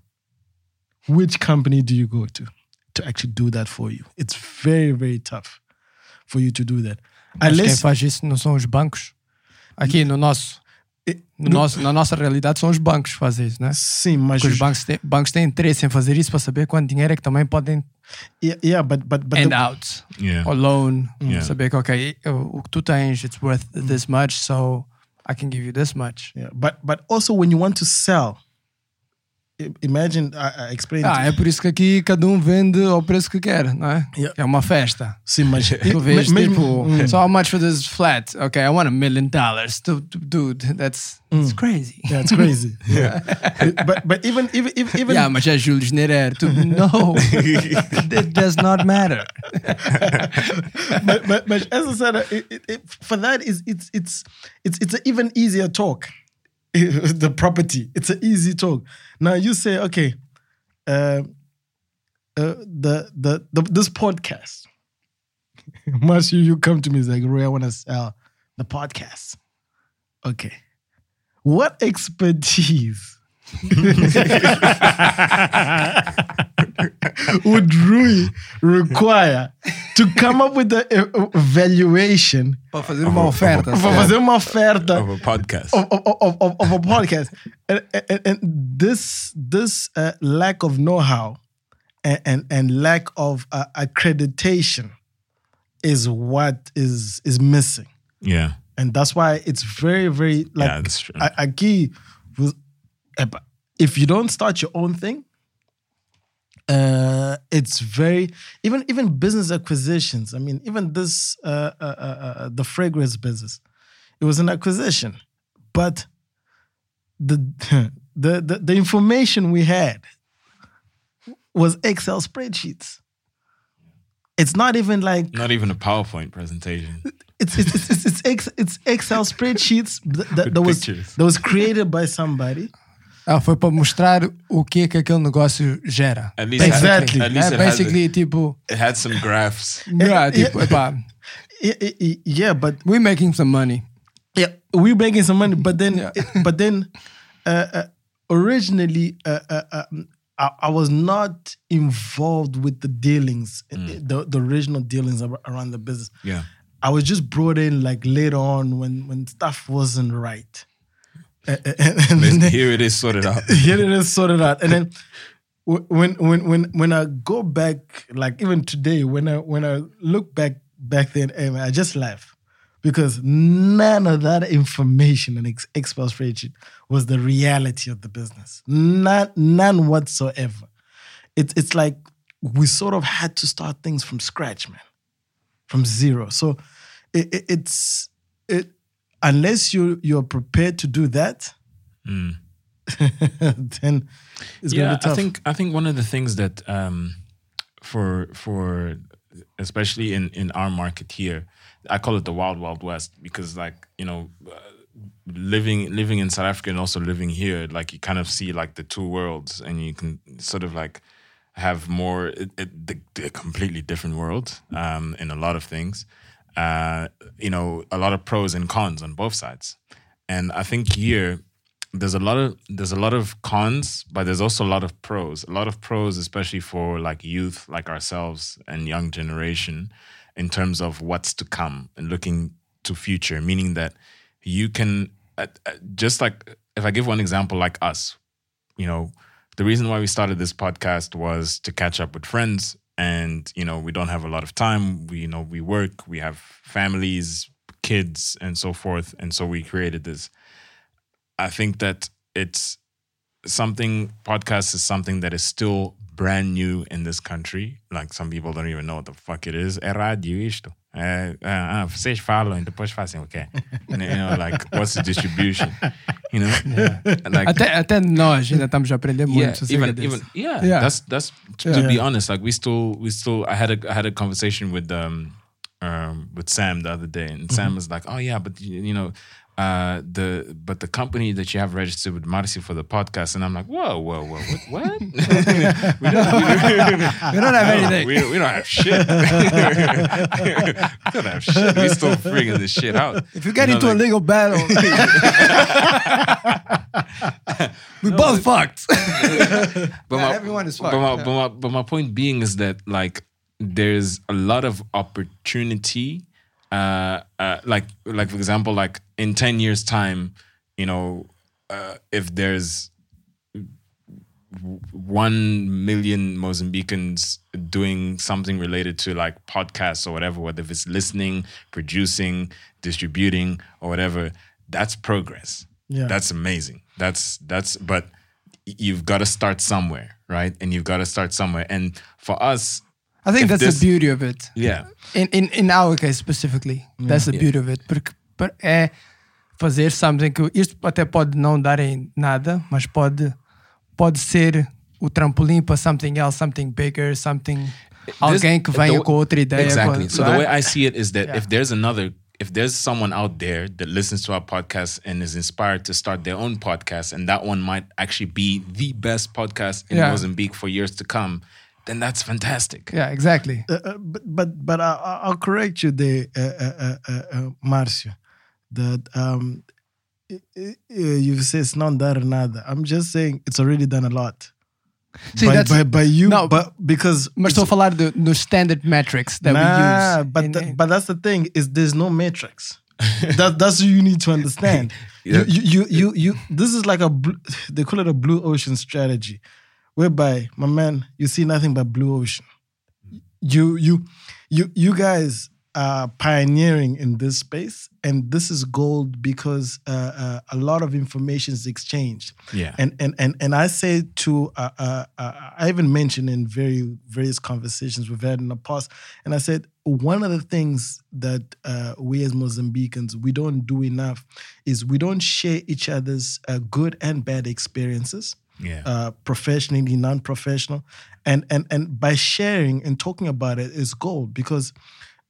Which company do you go to to actually do that for you? It's very very tough for you to do that. Mas quem faz isso não são os bancos. Aqui no nosso, no nosso, na nossa realidade são os bancos que fazem isso, né? sim, mas Porque os bancos têm, bancos têm interesse em fazer isso para saber quanto dinheiro é que também podem yeah, yeah, but but but hand the- out. yeah Ou loan. Yeah. Saber que, ok, o que tu tens, it's worth this much, so I can give you this much. yeah, but but also when you want to sell, imagine, I, I explained. Ah, é por isso que aqui cada um vende ao preço que quer, não é? Yeah. É uma festa. Sim, mas Tu vês, me- mesmo- tipo, hum. so how much for this flat? Okay, I want a million dollars. Du- du- Dude, that's, that's crazy. Yeah, it's crazy. <laughs> Yeah. but but even even even, Yeah, mas é Júlio Nerer. Tu, <laughs> no, <laughs> that does not matter. but, but but as I said, it, it, for that is it's it's it's it's an even easier talk. <laughs> the property, it's an easy talk. Now you say, okay, uh, uh, the, the the this podcast. <laughs> Marcia, you come to me like, Roy, I want to sell the podcast. Okay, what expertise <laughs> would Rui require to come up with the uh, valuation Para fazer uma oferta. para fazer uma oferta Of a podcast. of, of, of, of, of a podcast. And, and, and this this uh, lack of know-how and, and, and lack of uh, accreditation is what is is missing. Yeah. And that's why it's very, very like Yeah, that's true. a- aqui, was- epa, if you don't start your own thing, uh, it's very even even business acquisitions. I mean, even this uh, uh, uh, uh, the fragrance business, it was an acquisition, but the <laughs> the the, the information we had was Excel spreadsheets. It's not even like Not even a PowerPoint presentation. it's it's it's it's, it's, Excel spreadsheets that, that, <laughs> that was that was created by somebody. Ah, foi para mostrar o que é que aquele negócio gera. At least Exactly. At least É, it, has basically, tipo, it had some graphs. yeah, tipo, epá, Yeah, yeah, but we're making some money. yeah, we're making some money. But then, Yeah. but then, uh, uh, originally, uh, uh, um, I, I was not involved with the dealings, the the original dealings ar- around the business. Yeah. I was just brought in like later on when when stuff wasn't right. Uh, uh, and then- Here it is sorted out. <laughs> here it is sorted out. And then when when when when I go back, like even today, when I when I look back back then, I just laugh because none of that information and Ex- Excel spreadsheet was the reality of the business. None none whatsoever. It's it's like we sort of had to start things from scratch, man, from zero. So it, it, it's it unless you you're prepared to do that. <laughs> then it's gonna be tough. I think I think one of the things that um, for for especially in in our market here, I call it the wild wild west because like you know. Uh, living living in South Africa and also living here like you kind of see like the two worlds and you can sort of like have more it, it, the, the completely different world um, in a lot of things uh, you know a lot of pros and cons on both sides and I think here there's a lot of there's a lot of cons, but there's also a lot of pros. A lot of pros, especially for like youth like ourselves and young generation, in terms of what's to come and looking to future. Meaning that you can uh, uh, just like if I give one example, like us, you know, the reason why we started this podcast was to catch up with friends, and you know, we don't have a lot of time. We you know we work, we have families, kids, and so forth, and so we created this. I think that it's something podcast is something that is still brand new in this country. Like some people don't even know what the fuck it is. É, ah, ah, vocês falam e depois fazem o quê? <laughs> You know, like what's the distribution? You know, like Até, até nós ainda estamos a aprender muito. yeah, even even yeah, Yeah. That's that's to, Yeah. to be Yeah. honest. Like we still we still I had a I had a conversation with um um with Sam the other day, and Mm-hmm. Sam was like, "Oh yeah, but you know." Uh, the but the company that you have registered with Marcy for the podcast, and I'm like, whoa, whoa, whoa, what? what? <laughs> we, don't, we, don't, We don't have anything. we, we don't have shit. <laughs> we don't have shit. We still figuring this shit out. If you get know, into a legal battle, <laughs> we both fucked. but Yeah, my, everyone is but fucked, my, yeah. but, my, but my point being is that like there's a lot of opportunity uh, uh like like for example like in 10 years time you know uh, if there's 1 million Mozambicans doing something related to like podcasts or whatever whether it's listening producing distributing or whatever that's progress Yeah. that's amazing that's that's but you've got to start somewhere, right? And you've got to start somewhere. And for us, I think If that's this- the beauty of it. yeah, In, in, in our case specifically, mm. that's the beauty of it. Porque é fazer something que isto até pode não dar em nada, mas pode, pode ser o trampolim para something else, something bigger, something. Alguém que venha the- com outra ideia. Exactly. So the way I see it is that Yeah. if there's another, if there's someone out there that listens to our podcast and is inspired to start their own podcast, and that one might actually be the best podcast in Yeah. Mozambique for years to come, then that's fantastic. Yeah, exactly. Uh, uh, but but but I, I- I'll correct you there, uh, uh, uh, Marcio. That um, i- i- uh, you say it's not done nada. I'm just saying it's already done a lot. See, by, that's- by, by you, No, but because Mas estou a falar do, dos standard metrics that we nah, use. but in- th- but that's the thing is there's no metrics. <laughs> that that's what you need to understand. <laughs> Yeah. you, you, you you you this is like a blue, they call it a blue ocean strategy, whereby my man you see nothing but blue ocean. You you you you guys are pioneering in this space, and this is gold because uh, uh, a lot of information is exchanged. Yeah. and and and and I say to uh, uh, uh, I even mentioned in very various conversations we've had in the past, and I said one of the things that uh, we as Mozambicans we don't do enough is we don't share each other's uh, good and bad experiences. Yeah. Uh, professionally, non-professional, and and and by sharing and talking about it is gold because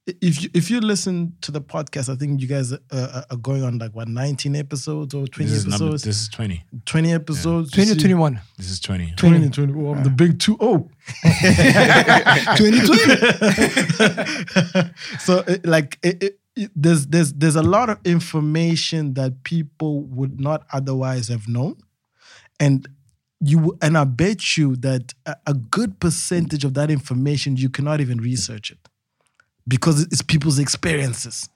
if you, if you listen to the podcast, I think you guys uh, are going on like what 19 episodes or 20 This is, number, episodes. this is 20. 20 episodes. you 20 see- 21. This is 20. 20, 20. Oh, I'm the big two. Oh. <laughs> 2020. <laughs> so, it, like, it, it, it- there's there's there's a lot of information that people would not otherwise have known, and you and I bet you that a, a good percentage of that information you cannot even research it because it's people's experiences.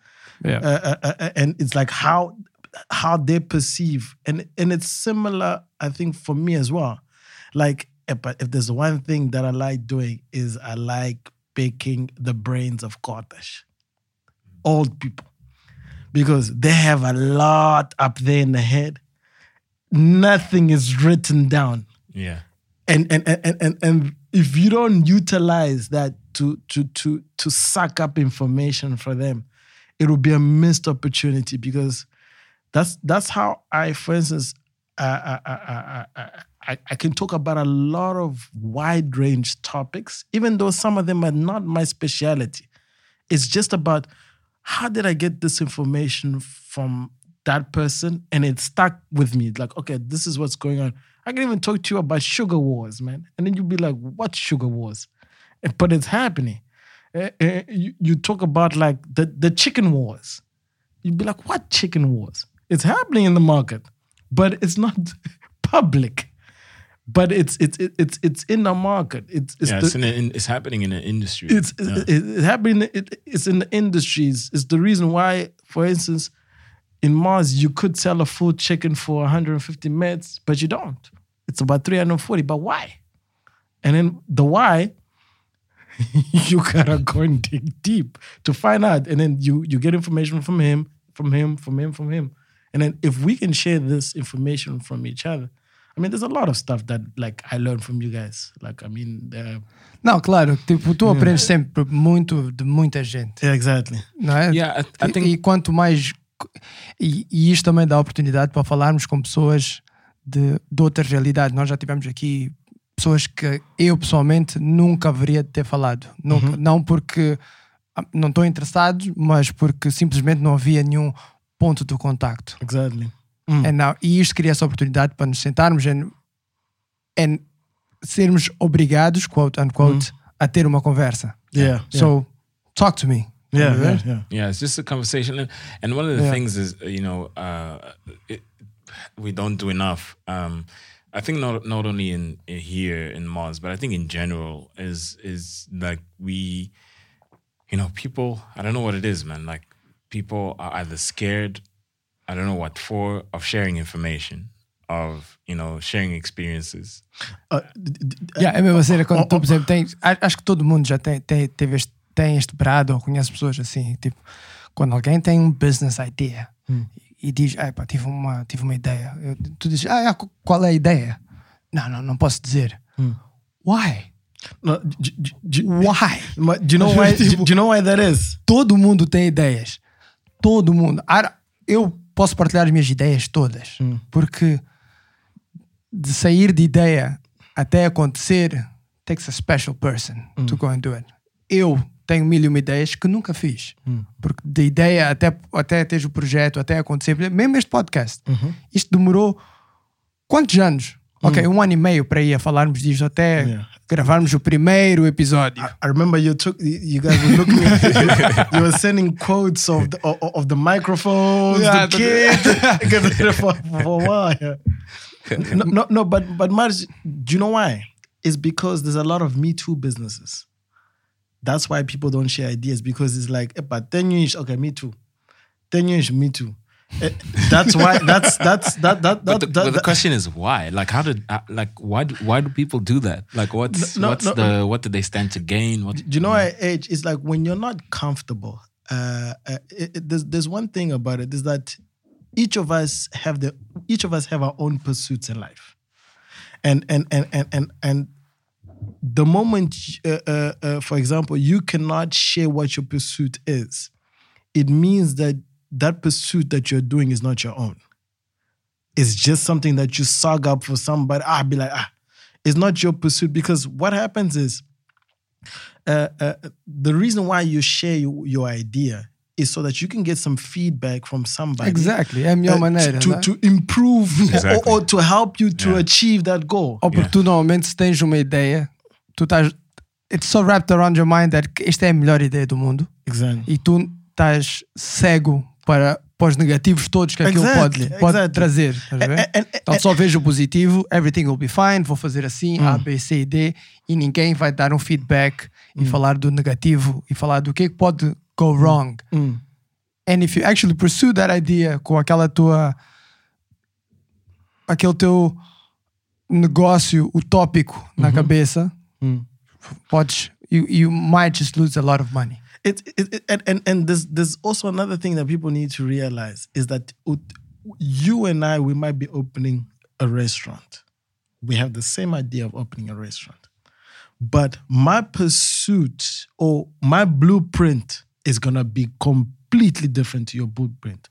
Yeah. uh, uh, uh, and it's like how how they perceive and and it's similar i think for me as well. Like if, if there's one thing that i like doing is i like picking the brains of Kotash, old people because they have a lot up there in the head nothing is written down Yeah. and and and and, and if you don't utilize that to to to to suck up information for them it will be a missed opportunity because that's that's how i for instance I, I, I, I, I can talk about a lot of wide range topics even though some of them are not my speciality it's just about how did i get this information from that person and it stuck with me like okay this is what's going on i can even talk to you about sugar wars man and then you'll be like what sugar wars but it's happening Eh, eh, you, talk about like the, the chicken wars you'd be like what chicken wars it's happening in the market but it's not <laughs> public but it's it's it's it's in the market it's it's, yeah, the, it's, in it's happening in the industry. it's Yeah. it, it's happening. It, it's in the industries. It's the reason why, for instance, in Moz you could sell a full chicken for 150 meds, but you don't. It's about 340. But why? And then the why, <laughs> you gotta go and dig deep to find out. And then you you get information from him, from him, from him, from him. And then if we can share this information from each other, I mean, there's a lot of stuff that like I learned from you guys. Like I mean, uh, Não, claro, tipo, tu aprendes sempre muito de muita gente, yeah, exactly. não é? Yeah, I- I E- think- e quanto mais. E, e isto também dá oportunidade para falarmos com pessoas de, de outras realidades. Nós já tivemos aqui pessoas que eu pessoalmente nunca haveria de ter falado. Nunca, Não porque ah, não estou interessado, mas porque simplesmente não havia nenhum ponto de contacto. Exactly. And now, e isto cria essa oportunidade para nos sentarmos e sermos obrigados, quote unquote, a ter uma conversa. Yeah. So, talk to me. Yeah, yeah, ver? yeah. Yeah, it's just a conversation, and, and one of the Yeah. things is uh, you know uh, it, we don't do enough. Um, I think not not only in, in here in Moz, but I think in general is is like we, you know, people. I don't know what it is, man. Like people are either scared, I don't know what for, of sharing information, of you know sharing experiences. Uh, Yeah, é mesmo a cena quando Oh, tu, oh. por exemplo, tens, a- acho que todo mundo já tem, tem, teve este, tem este brado ou conhece pessoas assim, tipo, quando alguém tem um business idea Hum. e diz, ah, pá, tive uma, tive uma ideia, Eu- tu dizes, ah, é, qu- qual é a ideia? Não, não, não posso dizer. Why? No, d- d- d- Why? do you know <laughs> why? do, do you know why that is? Todo mundo tem ideias. Todo mundo. Eu posso partilhar as minhas ideias todas. Porque de sair de ideia até acontecer, takes a special person to go and do it. Eu tenho mil e uma ideias que nunca fiz. Porque de ideia até, até teres o projeto, até acontecer, mesmo este podcast, isto demorou quantos anos? Ok, um ano e meio para ir a falarmos disto até Yeah. gravarmos o primeiro episódio. I remember you took you guys were looking at <laughs> you were sending quotes of the of, of the microphones, Yeah, the kid for, <laughs> <laughs> for a while. No, no, no, but but Marge, do you know why? It's because there's a lot of Me Too businesses. That's why people don't share ideas because it's like, eh, but ten years, okay, me too. Ten years, me too. Eh, That's why. That's that's that that But that. the, that, but the question is why? Like, how did uh, like why do, why do people do that? Like, what's No, what's no. the what do they stand to gain? What Do you know why age is like when you're not comfortable? Uh, uh, it, it- there's there's one thing about it is that each of us have the each of us have our own pursuits in life, and and and and and and the moment, uh, uh, uh, for example, you cannot share what your pursuit is, it means that that pursuit that you're doing is not your own. It's just something that you sog up for somebody. Ah, be like ah, it's not your pursuit because what happens is uh, uh, the reason why you share your idea is so that you can get some feedback from somebody. Exactly, é a melhor uh, maneira. to, né? to improve or, Exactly. or to help you to Yeah. achieve that goal. Ou porque tu normalmente se tens uma ideia, tu estás. It's so wrapped around your mind that esta é a melhor ideia do mundo Exactly. e tu estás cego para, para os negativos todos que aquilo Exactly, pode, pode exactly. trazer. estás a ver? And- and- então só vejo o positivo, everything will be fine, vou fazer assim, Hum. A, B, C e D, e ninguém vai dar um feedback e falar do negativo e falar do que é que pode go wrong. Mm. And if you actually pursue that idea com aquela tua. aquele teu negócio utópico na cabeça, podes. You, you might just lose a lot of money. It, it, it and, and and there's there's also another thing that people need to realize is that you and I we might be opening a restaurant. We have the same idea of opening a restaurant. But my pursuit or my blueprint is gonna be completely different to your blueprint.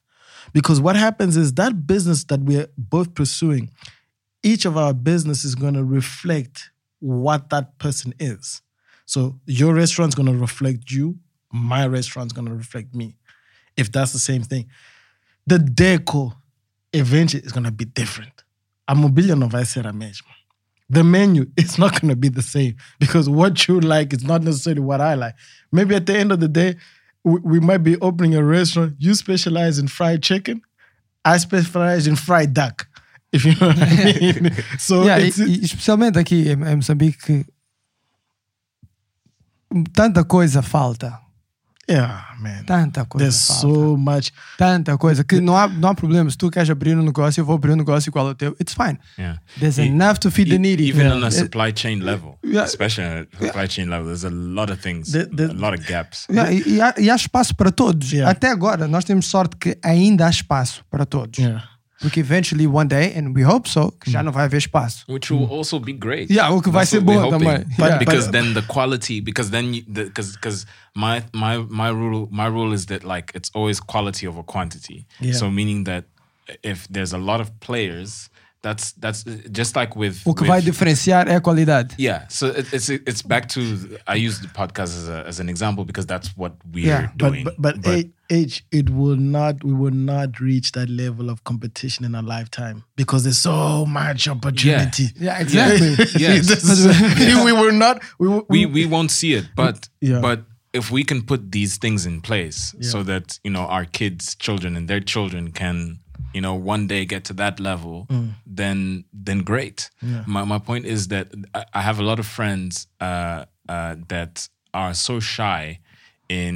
Because what happens is that business that we're both pursuing, each of our business is gonna reflect what that person is. So your restaurant's gonna reflect you, my restaurant's gonna reflect me. If that's the same thing. The deco eventually is gonna be different. I'm a billion vai ser a mesma. The menu <laughs> is not gonna be the same because what you like is not necessarily what I like. Maybe at the end of the day, we, we might be opening a restaurant. You specialize in fried chicken, I specialize in fried duck. If you know what I <laughs> mean. So Yeah, e, it's, e especialmente aqui em, em Moçambique, tanta coisa falta. Yeah, man. Tanta coisa There's falta. so much. Tanta coisa que não há, não há problema. Se tu queres abrir um negócio, eu vou abrir um negócio igual ao teu. It's fine. Yeah. There's E- enough to feed the E- needy. Even Yeah. on a supply chain level, Yeah. especially at a supply chain level, there's a lot of things, The- the- a lot of gaps. Yeah, e, e há, e há espaço para todos. Yeah. Até agora, nós temos sorte que ainda há espaço para todos. Yeah. Porque eventually, one day, and we hope so, que Mm. já não vai haver espaço. Which will also be great. Yeah, o que vai That's ser we're bom hoping. também. But Yeah. because But- then the quality, because then because because my my my rule my rule is that like it's always quality over quantity. Yeah. So meaning that if there's a lot of players, that's that's just like with O que with- vai diferenciar é a qualidade. Yeah, so it, it's it's back to I use the podcast as, a, as an example because that's what we're Yeah, But doing. but, but, age, age, it will not. We will not reach that level of competition in our lifetime because there's so much opportunity. Yeah, exactly. Yes. <laughs> <laughs> we will not. We, will- we we won't see it but Yeah. but if we can put these things in place so that you know our kids children and their children can you know one day get to that level then then great my, my point is that I, I have a lot of friends uh, uh, that are so shy in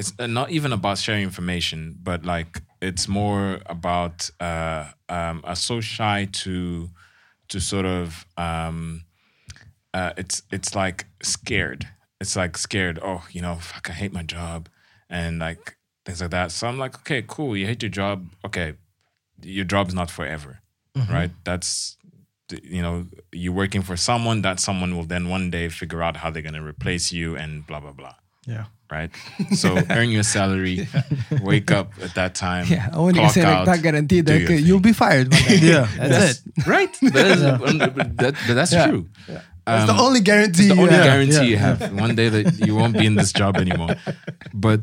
it's not even about sharing information but like it's more about uh, um, are so shy to to sort of um, uh, it's it's like scared. It's like scared. Oh, you know, fuck, I hate my job, and like things like that. So I'm like, okay, cool. You hate your job. Okay, your job's not forever, right? That's you know you're working for someone that someone will then one day figure out how they're going to replace you and blah blah blah Yeah. right so <laughs> earn your salary wake up at that time Yeah, a única clock cena que out, está garantida do é your you'll be fired. one day. <laughs> Yeah. That's, it. <laughs> right that is, um, that, that- that's Yeah. true That's the Um, only guarantee. It's the you only have. guarantee yeah, you have. One day that you won't be in this job anymore. But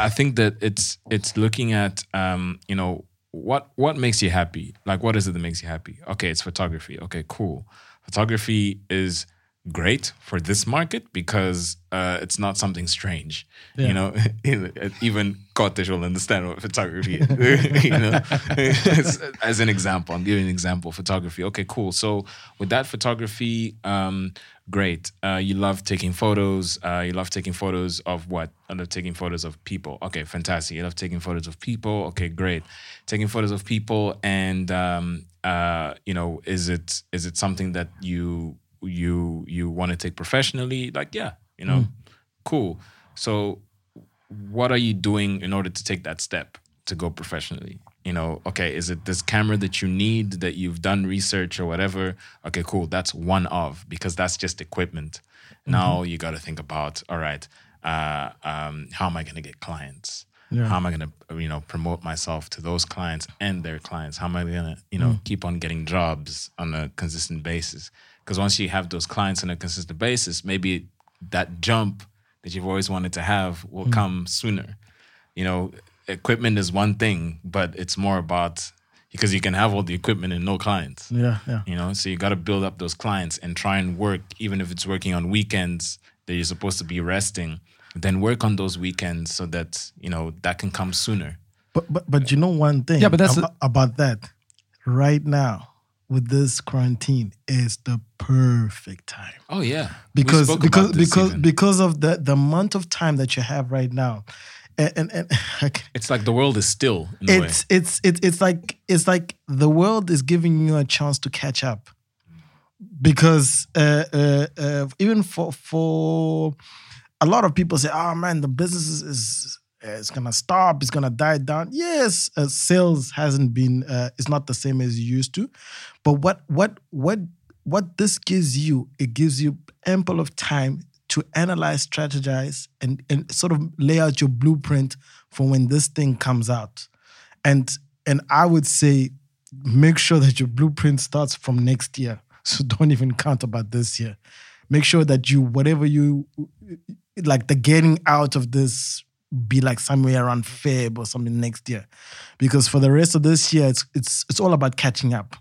I think that it's it's looking at um, you know, what what makes you happy? Like what is it that makes you happy? Okay, it's photography. Okay, cool. Photography is great for this market because uh, it's not something strange. You know, <laughs> even cottage will understand what photography is. <laughs> you know, <laughs> as, as an example, I'm giving an example photography. Okay, cool. So with that photography, um, great. Uh, you love taking photos. Uh, you love taking photos of what? I love taking photos of people. Okay, fantastic. You love taking photos of people. Okay, great. Taking photos of people, and um, uh, you know, is it is it something that you you you want to take professionally? Like, yeah, you know, cool. So, what are you doing in order to take that step to go professionally? You know, okay, is it this camera that you need that you've done research or whatever? Okay, cool. That's one of because that's just equipment. Now you got to think about, all right, uh, um, how am I going to get clients? How am I going to, you know, promote myself to those clients and their clients? How am I going to, you know, keep on getting jobs on a consistent basis? Because once you have those clients on a consistent basis, maybe that jump that you've always wanted to have will mm. come sooner. You know, equipment is one thing, but it's more about because you can have all the equipment and no clients. Yeah. Yeah. You know, so you got to build up those clients and try and work, even if it's working on weekends that you're supposed to be resting, then work on those weekends so that, you know, that can come sooner. But but but you know one thing. Yeah, but that's ab- about that. Right now, with this quarantine, is the perfect time Oh, yeah. Because because because even. because of the the amount of time that you have right now, and and, and <laughs> it's like the world is still in a way. it's it's it's it's like it's like the world is giving you a chance to catch up because uh, uh, uh, even for for a lot of people say, "Oh man, the business is." Is it's gonna stop. It's gonna die down. Yes, uh, sales hasn't been. Uh, it's not the same as you used to, but what what what what this gives you, it gives you ample of time to analyze, strategize, and and sort of lay out your blueprint for when this thing comes out. And and I would say, make sure that your blueprint starts from next year. <laughs> So don't even count about this year. Make sure that you whatever you like the getting out of this be like somewhere around Feb or something next year, because for the rest of this year it's it's it's all about catching up.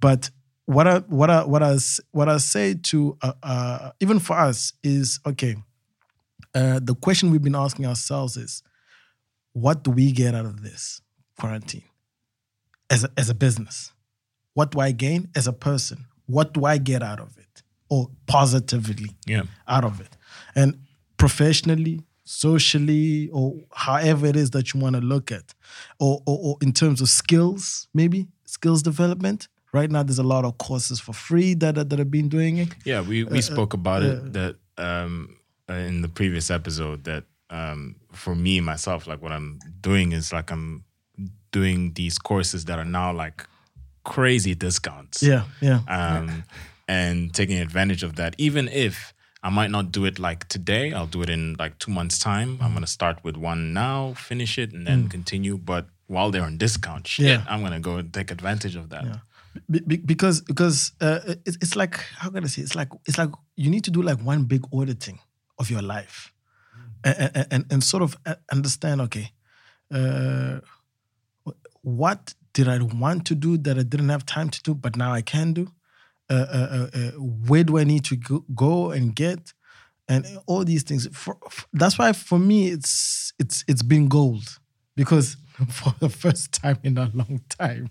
But what I what I what I what I say to uh, uh, even for us is okay. Uh, the question we've been asking ourselves is, what do we get out of this quarantine as a, as a business? What do I gain as a person? What do I get out of it, or positively? yeah. out of it. And professionally, socially, or however it is that you want to look at, or, or, or in terms of skills, maybe skills development. Right now, there's a lot of courses for free that are, that have been doing it. Yeah, we, we spoke about it that um, uh, in the previous episode that um, for me myself, like what I'm doing is like I'm doing these courses that are now like crazy discounts. Yeah, yeah, Um, and taking advantage of that, even if I might not do it like today, I'll do it in like two months' time. I'm gonna start with one now, finish it, and then continue. But while they're on discount, shit, Yeah. I'm gonna go and take advantage of that. Be- be- because because uh, it's, it's like how can I say? It's like it's like you need to do like one big auditing of your life, and and, and, and sort of uh, understand. Okay, uh, what did I want to do that I didn't have time to do, but now I can do? Uh, uh, uh, uh, where do I need to go, go and get? And all these things. For, for- that's why for me, it's it's it's been gold because <laughs> for the first time in a long time,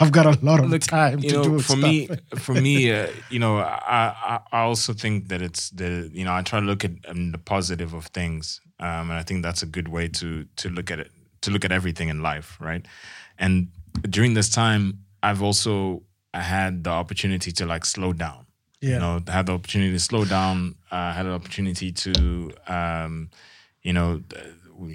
I've got a lot of Look, time you to know, do for stuff. me, <laughs> for me, uh, <laughs> you know, I, I I also think that it's the you know I try to look at um, the positive of things, um, and I think that's a good way to to look at it to look at everything in life, right? And during this time, I've also I had the opportunity to like slow down. Yeah. You know, had the opportunity to slow down. Uh, had an opportunity to, um, you know,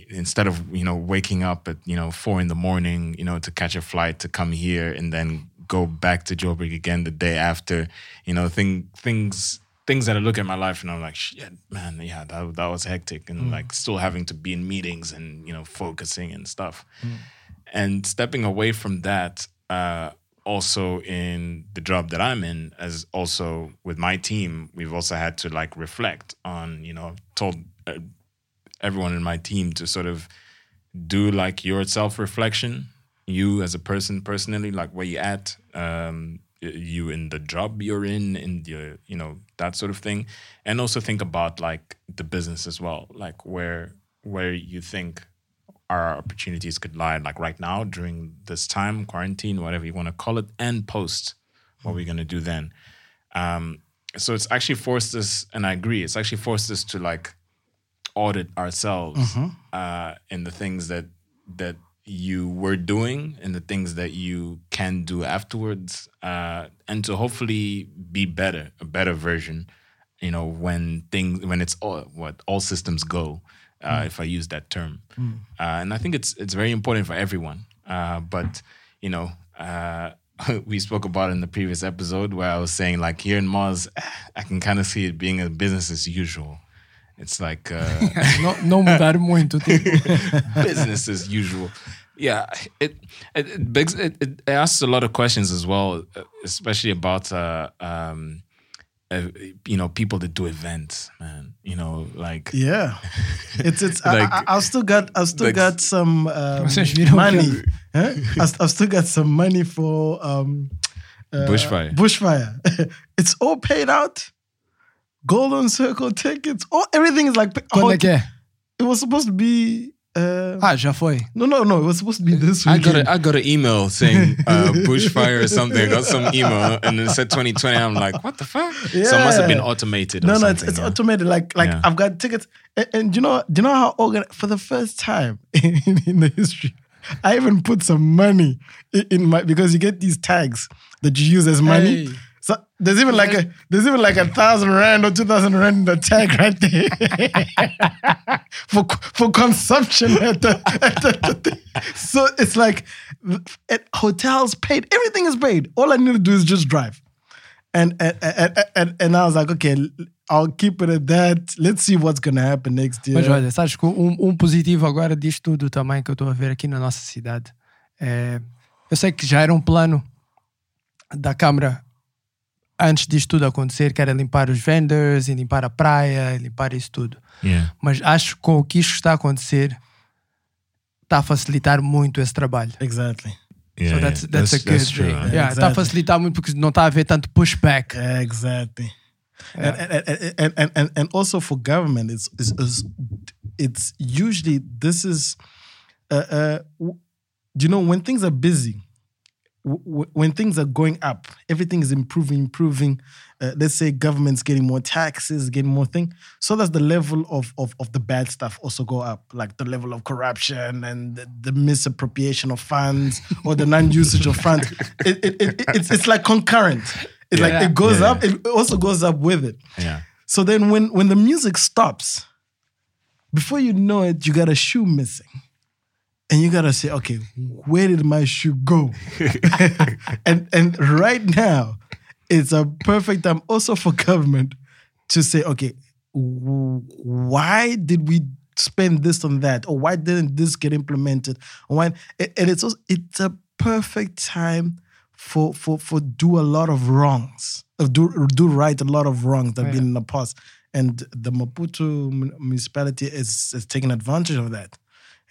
instead of you know waking up at you know four in the morning, you know, to catch a flight to come here and then go back to Joburg again the day after. You know, thing things things that I look at my life and I'm like, shit, man, yeah, that that was hectic, and like still having to be in meetings and you know focusing and stuff, and stepping away from that. Uh, also in the job that I'm in, as also with my team, we've also had to like reflect on, you know, told uh, everyone in my team to sort of do like your self reflection, you as a person personally, like where you at, um, you in the job you're in, in your, you know, that sort of thing, and also think about like the business as well, like where where you think our opportunities could lie, like right now during this time, quarantine, whatever you want to call it, and post what we're gonna do then. Um, so it's actually forced us, and I agree, it's actually forced us to like audit ourselves uh, in the things that that you were doing and the things that you can do afterwards, uh, and to hopefully be better, a better version. You know, when things when it's all what all systems go, uh, if I use that term, uh, and I think it's it's very important for everyone. Uh, but you know. Uh, <laughs> we spoke about it in the previous episode where I was saying like here in Moz, <sighs> I can kind of see it being a business as usual. It's like uh, não, não mudar muito. Business as usual. Yeah, it it it, it it asks a lot of questions as well, uh, especially about uh, um, uh, you know people that do events, man. You know, like Yeah, it's it's. <laughs> I, Like- I, I've still got I've still like- got some um, Vocês viram money. <laughs> Huh? I've, I've still got some money for um, uh, Bushfire. Bushfire. <laughs> it's all paid out. Golden Circle tickets. Oh, everything is like. Quando é que? It was supposed to be. Uh, Ah, já foi. no, no, no. It was supposed to be this week. I got a, I got an email saying uh, bushfire or something. I got some email and it said 2020. I'm like, what the fuck? So it must have been Yeah. automated. Or no, no, it's, it's yeah. automated. Like, like Yeah. I've got tickets, and, and you know, do you know how organ for the first time <laughs> in, in the history, I even put some money in, in my because you get these tags that you use as money. Hey. There's even like a there's even like a thousand rand or two thousand rand in the tag right there <laughs> for for consumption at the, at the, at the- so it's like at hotels paid everything is paid all I need to do is just drive and and, and, and, and I was like, okay, I'll keep it at that. Let's see what's gonna happen next year. Mas olha, sabes que um, um positivo agora disto tudo também que eu estou a ver aqui na nossa cidade é. Eu sei que já era um plano da Câmara antes disto tudo acontecer, que era limpar os vendors e limpar a praia, e limpar isso tudo. Yeah. Mas acho que com o que isto está a acontecer está a facilitar muito esse trabalho. exactly. Yeah, so that's, yeah. that's, a good that's true. thing. Yeah, Está a Exactly. facilitar muito porque não está a haver tanto pushback. Exactly. And, and, and, and, and, and also for government, it's, it's, it's, it's usually this is, uh, uh, you know, when things are busy, w- when things are going up, everything is improving, improving. Uh, let's say government's getting more taxes, getting more thing. So does the level of, of, of the bad stuff also go up, like the level of corruption and the, the misappropriation of funds or the non-usage of funds. <laughs> It, it, it, it's, it's like concurrent. It's like it goes Yeah, up, it also goes up with it. Yeah. So then when when the music stops, before you know it, you got a shoe missing. And you gotta say, okay, where did my shoe go? <laughs> and and right now, it's a perfect time also for government to say, okay, why did we spend this on that, or why didn't this get implemented? Why? And and it's also, it's a perfect time for for for do a lot of wrongs, do do right a lot of wrongs that have been in the past, and the Maputo municipality is is taking advantage of that.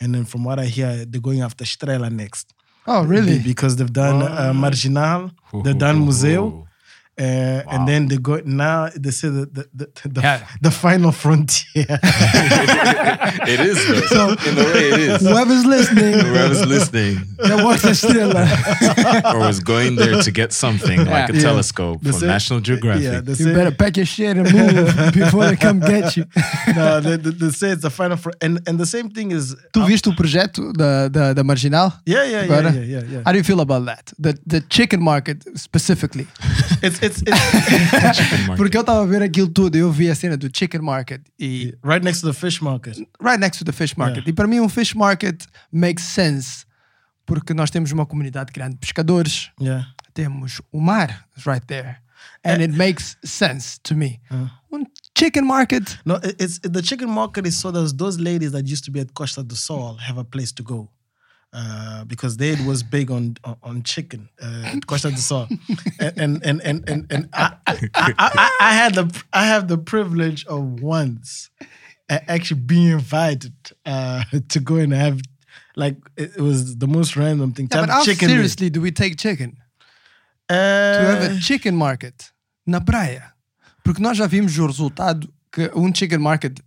And then from what I hear, they're going after Strela next. Oh, really? Because they've done uh, Marginal, they've done Museu, uh, and then they go now. They say that the the, the, Yeah. the final frontier. <laughs> it is though. <laughs> in a way, it is. Whoever's listening, Whoever's listening that watch the estrela. <laughs> or was going there to get something like a Yeah. telescope They from say- National Geographic. Yeah, they You say, better pack your shit and move before they come get you. no, they, they, they say it's the final frontier, and and the same thing is. Tu viste o projeto da, da, da Marginal? Yeah, yeah, yeah, yeah, yeah, yeah. How do you feel about that? The, the chicken market specifically. It's it's, it's <laughs> market. Porque eu estava a ver aquilo tudo e eu vi a cena do chicken market e right next to the fish market. right next to the fish market. E para mim um fish market makes sense porque nós temos uma comunidade grande de pescadores, Yeah. temos o mar right there. And it makes sense to me. Um chicken market. No, it- it's the chicken market is so those those ladies that used to be at Costa do Sol have a place to go. Uh, because they was big on on, chicken, uh, Costa do Sol, and and and and and, and I, I, I, I <laughs> had the I have the privilege of once actually being invited uh, <laughs> to go and have like it, was the most random thing. to Yeah, but have how chicken seriously do we take chicken? Uh, To have a chicken market na praia. Porque nós já vimos o resultado que um chicken market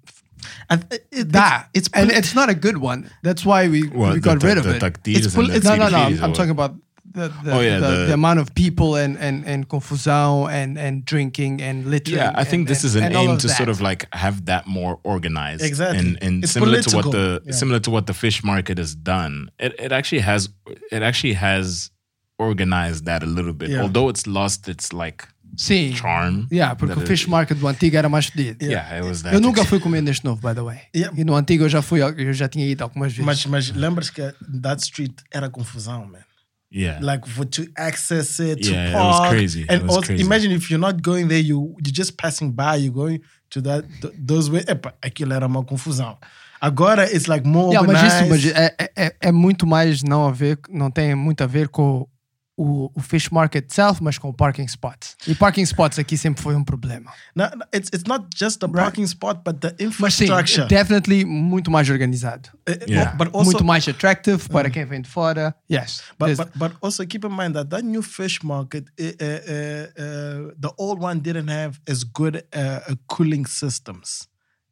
it- it- dá. It's, it's and it's not a good one. That's why we, What, we got the- rid of the it. tactiles It's pol- and the No, no, no. I'm, I'm talking about the the, Oh, yeah, the, the- the amount of people and, and, and confusão and, and drinking and littering. Yeah, I think and- this is an aim to that. sort of like have that more organized. Exactly. And, and It's similar to what the Yeah. similar to what the fish market has done. It it actually has it actually has organized that a little bit. Yeah. Although it's lost its like Sim. charm. Yeah, porque o it- fish market do antigo era mais fedido. Yeah, it was that. Eu nunca fui comer neste novo, by the way. Yeah. E no antigo eu já fui, eu já tinha ido algumas vezes. Mas, mas lembras que that street era confusão, man. Yeah. Like for to access it, to Yeah, it park. was crazy. It And was also, crazy. imagine if you're not going there, you you're just passing by, you're going to that th- those way. Epa, aquilo era uma confusão. Agora it's like more Yeah, mas isso mas é, é- é, é muito mais não a ver, não tem muito a ver com o, o fish market itself, mas com parking spots. E parking spots aqui sempre foi um problema. No, it's it's not just the parking spot, but the Mas sim, infrastructure. definitely muito mais organizado. Uh, Yeah. But also, muito mais attractive para quem vem de fora. Yes. But, but but also keep in mind that that new fish market, uh, uh, uh, the old one didn't have as good uh, uh, cooling systems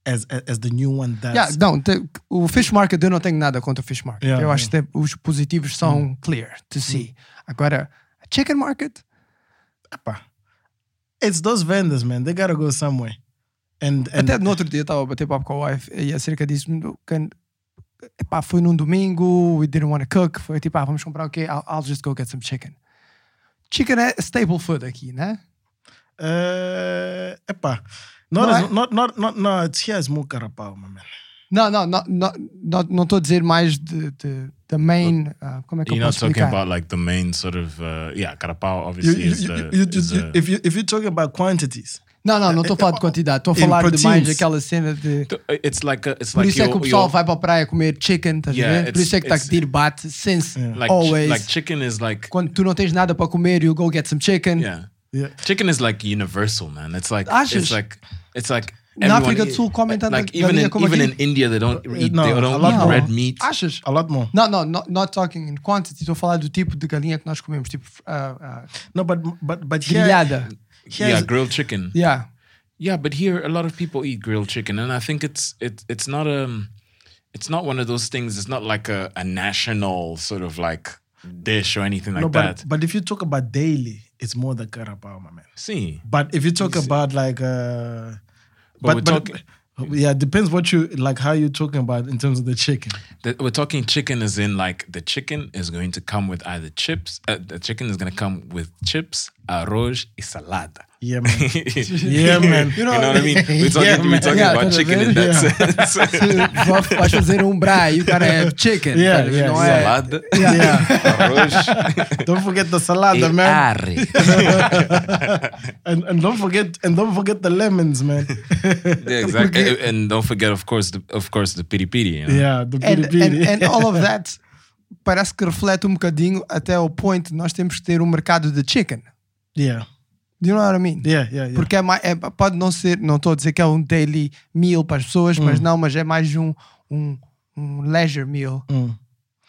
as as the new one does. Yeah, não, te- o fish market eu não tenho nada contra o fish market. Yeah, eu acho que os positivos são clear to see. Agora, a chicken market, Epá, It's those vendors, man. They gotta go somewhere. And, and até no outro dia estava a bater papo com a wife e acerca disso. que, epá, foi num domingo, we didn't want to cook. Foi tipo, ah, vamos comprar o quê? I'll, I'll just go get some chicken. Chicken é staple food aqui, né? uh, epá, not, Não as, é? not, not, not, no, it's here as more carapau, my man. Não, não, não, não, não, estou a dizer mais de, de, da main. ah, como é que You're eu not posso talking explicar? about like the main sort of uh, yeah, carapau obviously you, is you, the, you, is you- the- if, you, if you're talking about quantities, Não, não, não estou a falar de quantidade. Estou a In falar de mais aquela cena de. it's like a, it's Por like isso é que o pessoal vai para a praia comer chicken, estás Yeah, a ver? Por it's- isso é que está it's- a pedir bate, since like chi- always. like chicken is like quando tu não tens nada para comer, you go get some chicken. yeah. Yeah. Chicken is like universal, man. It's like Achas? it's like it's like Na everyone África do eat- Sul comem tanta like even in even in India they don't eat no, they don't eat more. red meat. Achas? a lot more. Não, não, not, not talking in quantity. Estou a falar do tipo de galinha que nós comemos, tipo ah, ah, No, but but but here, grelhada. here's- Yeah, grilled chicken. Yeah. Yeah, but here a lot of people eat grilled chicken, and I think it's it it's not um it's not one of those things. It's not like a, a national sort of like dish or anything like no, that. but but if you talk about daily, it's more the carapau, my man. See, But if you talk about like uh But but, but yeah, it depends what you like how you're talking about in terms of the chicken. the, we're talking chicken as in like the chicken is going to come with either chips. Uh, the chicken is going to come with chips, arroz, y salada. Yeah, man. <laughs> yeah, man. You know, what I mean? We're talking, Yeah, we're talking Yeah, about chicken in that yeah. <laughs> sense. Vais fazer um braai, you gotta have chicken. Yeah, estás a ver? yeah, não é? Salada, Yeah. <laughs> arroz, don't forget the salada, e man. arre. And and don't forget and don't forget the lemons, man. Yeah, exactly. And, and don't forget, of course, the, of course, the piri piri. You know? yeah, the and, piri and, piri. and all of that parece que reflete um bocadinho até ao point de nós temos que ter um mercado de chicken. yeah. Do you know what I mean? Yeah, yeah, yeah. Porque é mais, é- pode não ser, não estou a dizer que é um daily meal para as pessoas, mas Hum. não, mas é mais um, um, um leisure meal Mm.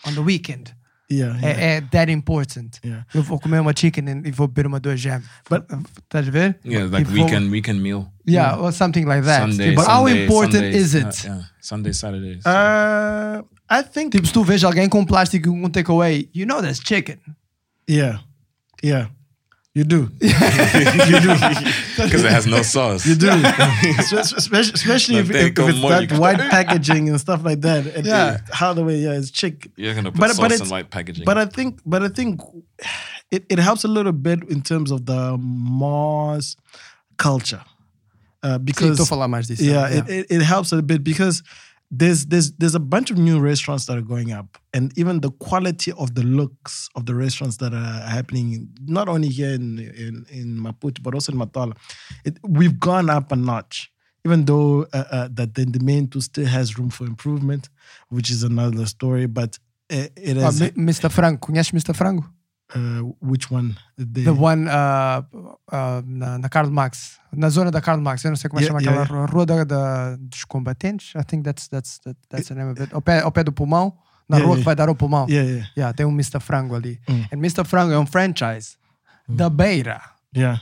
on the weekend. Yeah, yeah. É, é that important. Yeah. Eu vou comer uma chicken and- e vou beber uma dois jam. But- Estás a ver? Yeah, like vou- weekend weekend meal. Yeah, or something like that. Sunday, but how Sunday, important Sundays, is it? uh, yeah, Sunday, Saturdays. Uh, I think Tipo, se tu vês alguém com plástico e um takeaway, you know that's chicken. yeah, yeah. You do. <laughs> You do. Because it has no sauce. You do. <laughs> especially especially if, if, if it's that white <laughs> packaging and stuff like that. And Yeah. how the way yeah, it's chick. You're gonna put But- sauce but on it's- white packaging. But I think, but I think it, it helps a little bit in terms of the Moz culture, uh, because estou a falar mais disso. yeah, It, it, it helps a bit because there's there's there's a bunch of new restaurants that are going up, and even the quality of the looks of the restaurants that are happening, not only here in in, in Maputo but also in Matola, it, we've gone up a notch. Even though uh, uh, that the, two still has room for improvement, which is another story, but uh, it Ah, has Mi- Mr. Frango, conheces Mr. Frango? Uh, which one? The, The one uh, uh, na, na Karl Marx, na zona da Karl Marx, eu não sei como é Yeah, chama yeah, aquela rua da, da- dos combatentes. I think that's, that's, that, that's the name of it. Ao pé, ao pé do pulmão, na Yeah, rua yeah. que vai dar ao pulmão. Yeah, yeah. Yeah, tem um Mr. Frango ali. Mm. And Mr. Frango é um franchise da Beira. yeah,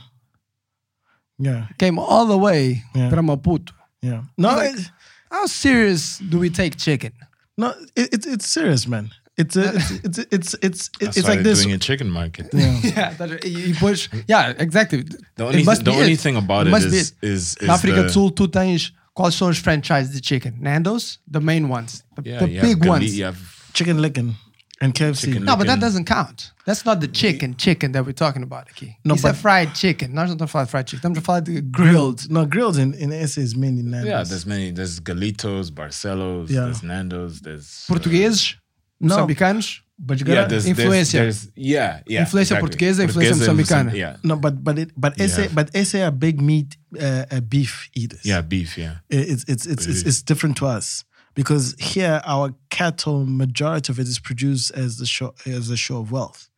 yeah, Came all the way Yeah. para Maputo. yeah. No, Like- it- How serious do we take chicken? no, it, it's it's serious, man. It's a, it's it's it's it's That's it's like this. doing a chicken market. yeah, tá- e e depois, yeah, exactly. The It only, must the be only it. thing about It it must be is, it. is, is Na África the, do Sul, tu tens quais são os franchises de chicken? Nando's, the main ones, the, yeah, the you have big ones. You have Chicken Licken and KFC. Chicken No, but that doesn't count. That's not the chicken chicken that we're talking about aqui. No, Isso é but- fried chicken. Nós não estamos a falar de fried chicken. Estamos a falar de grilled. No, grilled in, in SA is mainly Nando's. yeah. There's many. There's Galitos, Barcelos. Yeah. There's Nando's. There's uh, Portugueses, No. moçambicanos, but you yeah, gotta, there's, influência. There's, there's, yeah, yeah. Influência exactly. portuguesa, influência moçambicana. Yeah, no, but but it but You SA have- but SA are big meat uh, uh, beef eaters. yeah, beef. Yeah, it's it's it's it's, it's different to us because here our cattle majority of it is produced as the show as a show of wealth.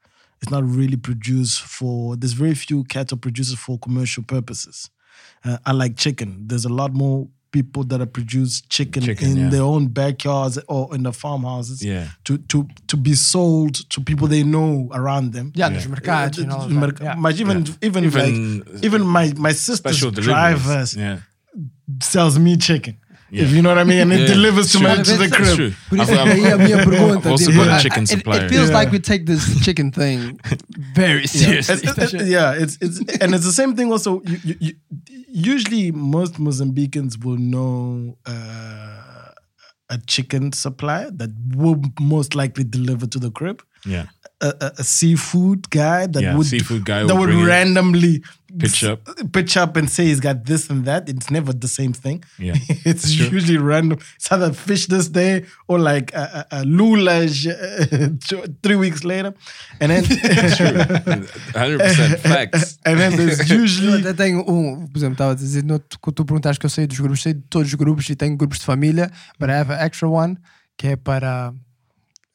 It's not really produced for. There's very few cattle producers for commercial purposes. Uh, unlike chicken, there's a lot more people that are produce chicken, Chicken, in yeah. their own backyards or in the farmhouses Yeah. to to to be sold to people they know around them. Yeah, nos mercados. you know, Merc- yeah. But even even Even, like even uh, my my sister's special drivers. Yeah, sells me chicken. Yeah. If you know what I mean, and it Yeah, delivers to true. my to the That's crib. true. Por isso I've- é que aí a minha pergunta. Also tipo, got a I- chicken it- It, feels like we take this chicken thing very seriously. It's- it's- yeah, it's it's and it's the same thing. Also, you, you, you, usually most Mozambicans will know uh, a chicken supplier that will most likely deliver to the crib. yeah. A, a, a seafood guy that Yeah, would seafood guy that will would bring it, randomly pitch up. pitch up and say he's got this and that. It's never the same thing. Yeah, <laughs> it's that's true. usually random. It's either fish this day or like a, a, a lulage uh, <laughs> three weeks later, and then <laughs> true, Hundred percent facts. and then there's Eu usually até tenho um, por exemplo, estava a dizer, no, quando tu perguntaste que eu sei dos grupos, sei de todos os grupos e tenho grupos de família, but I have an extra one que é para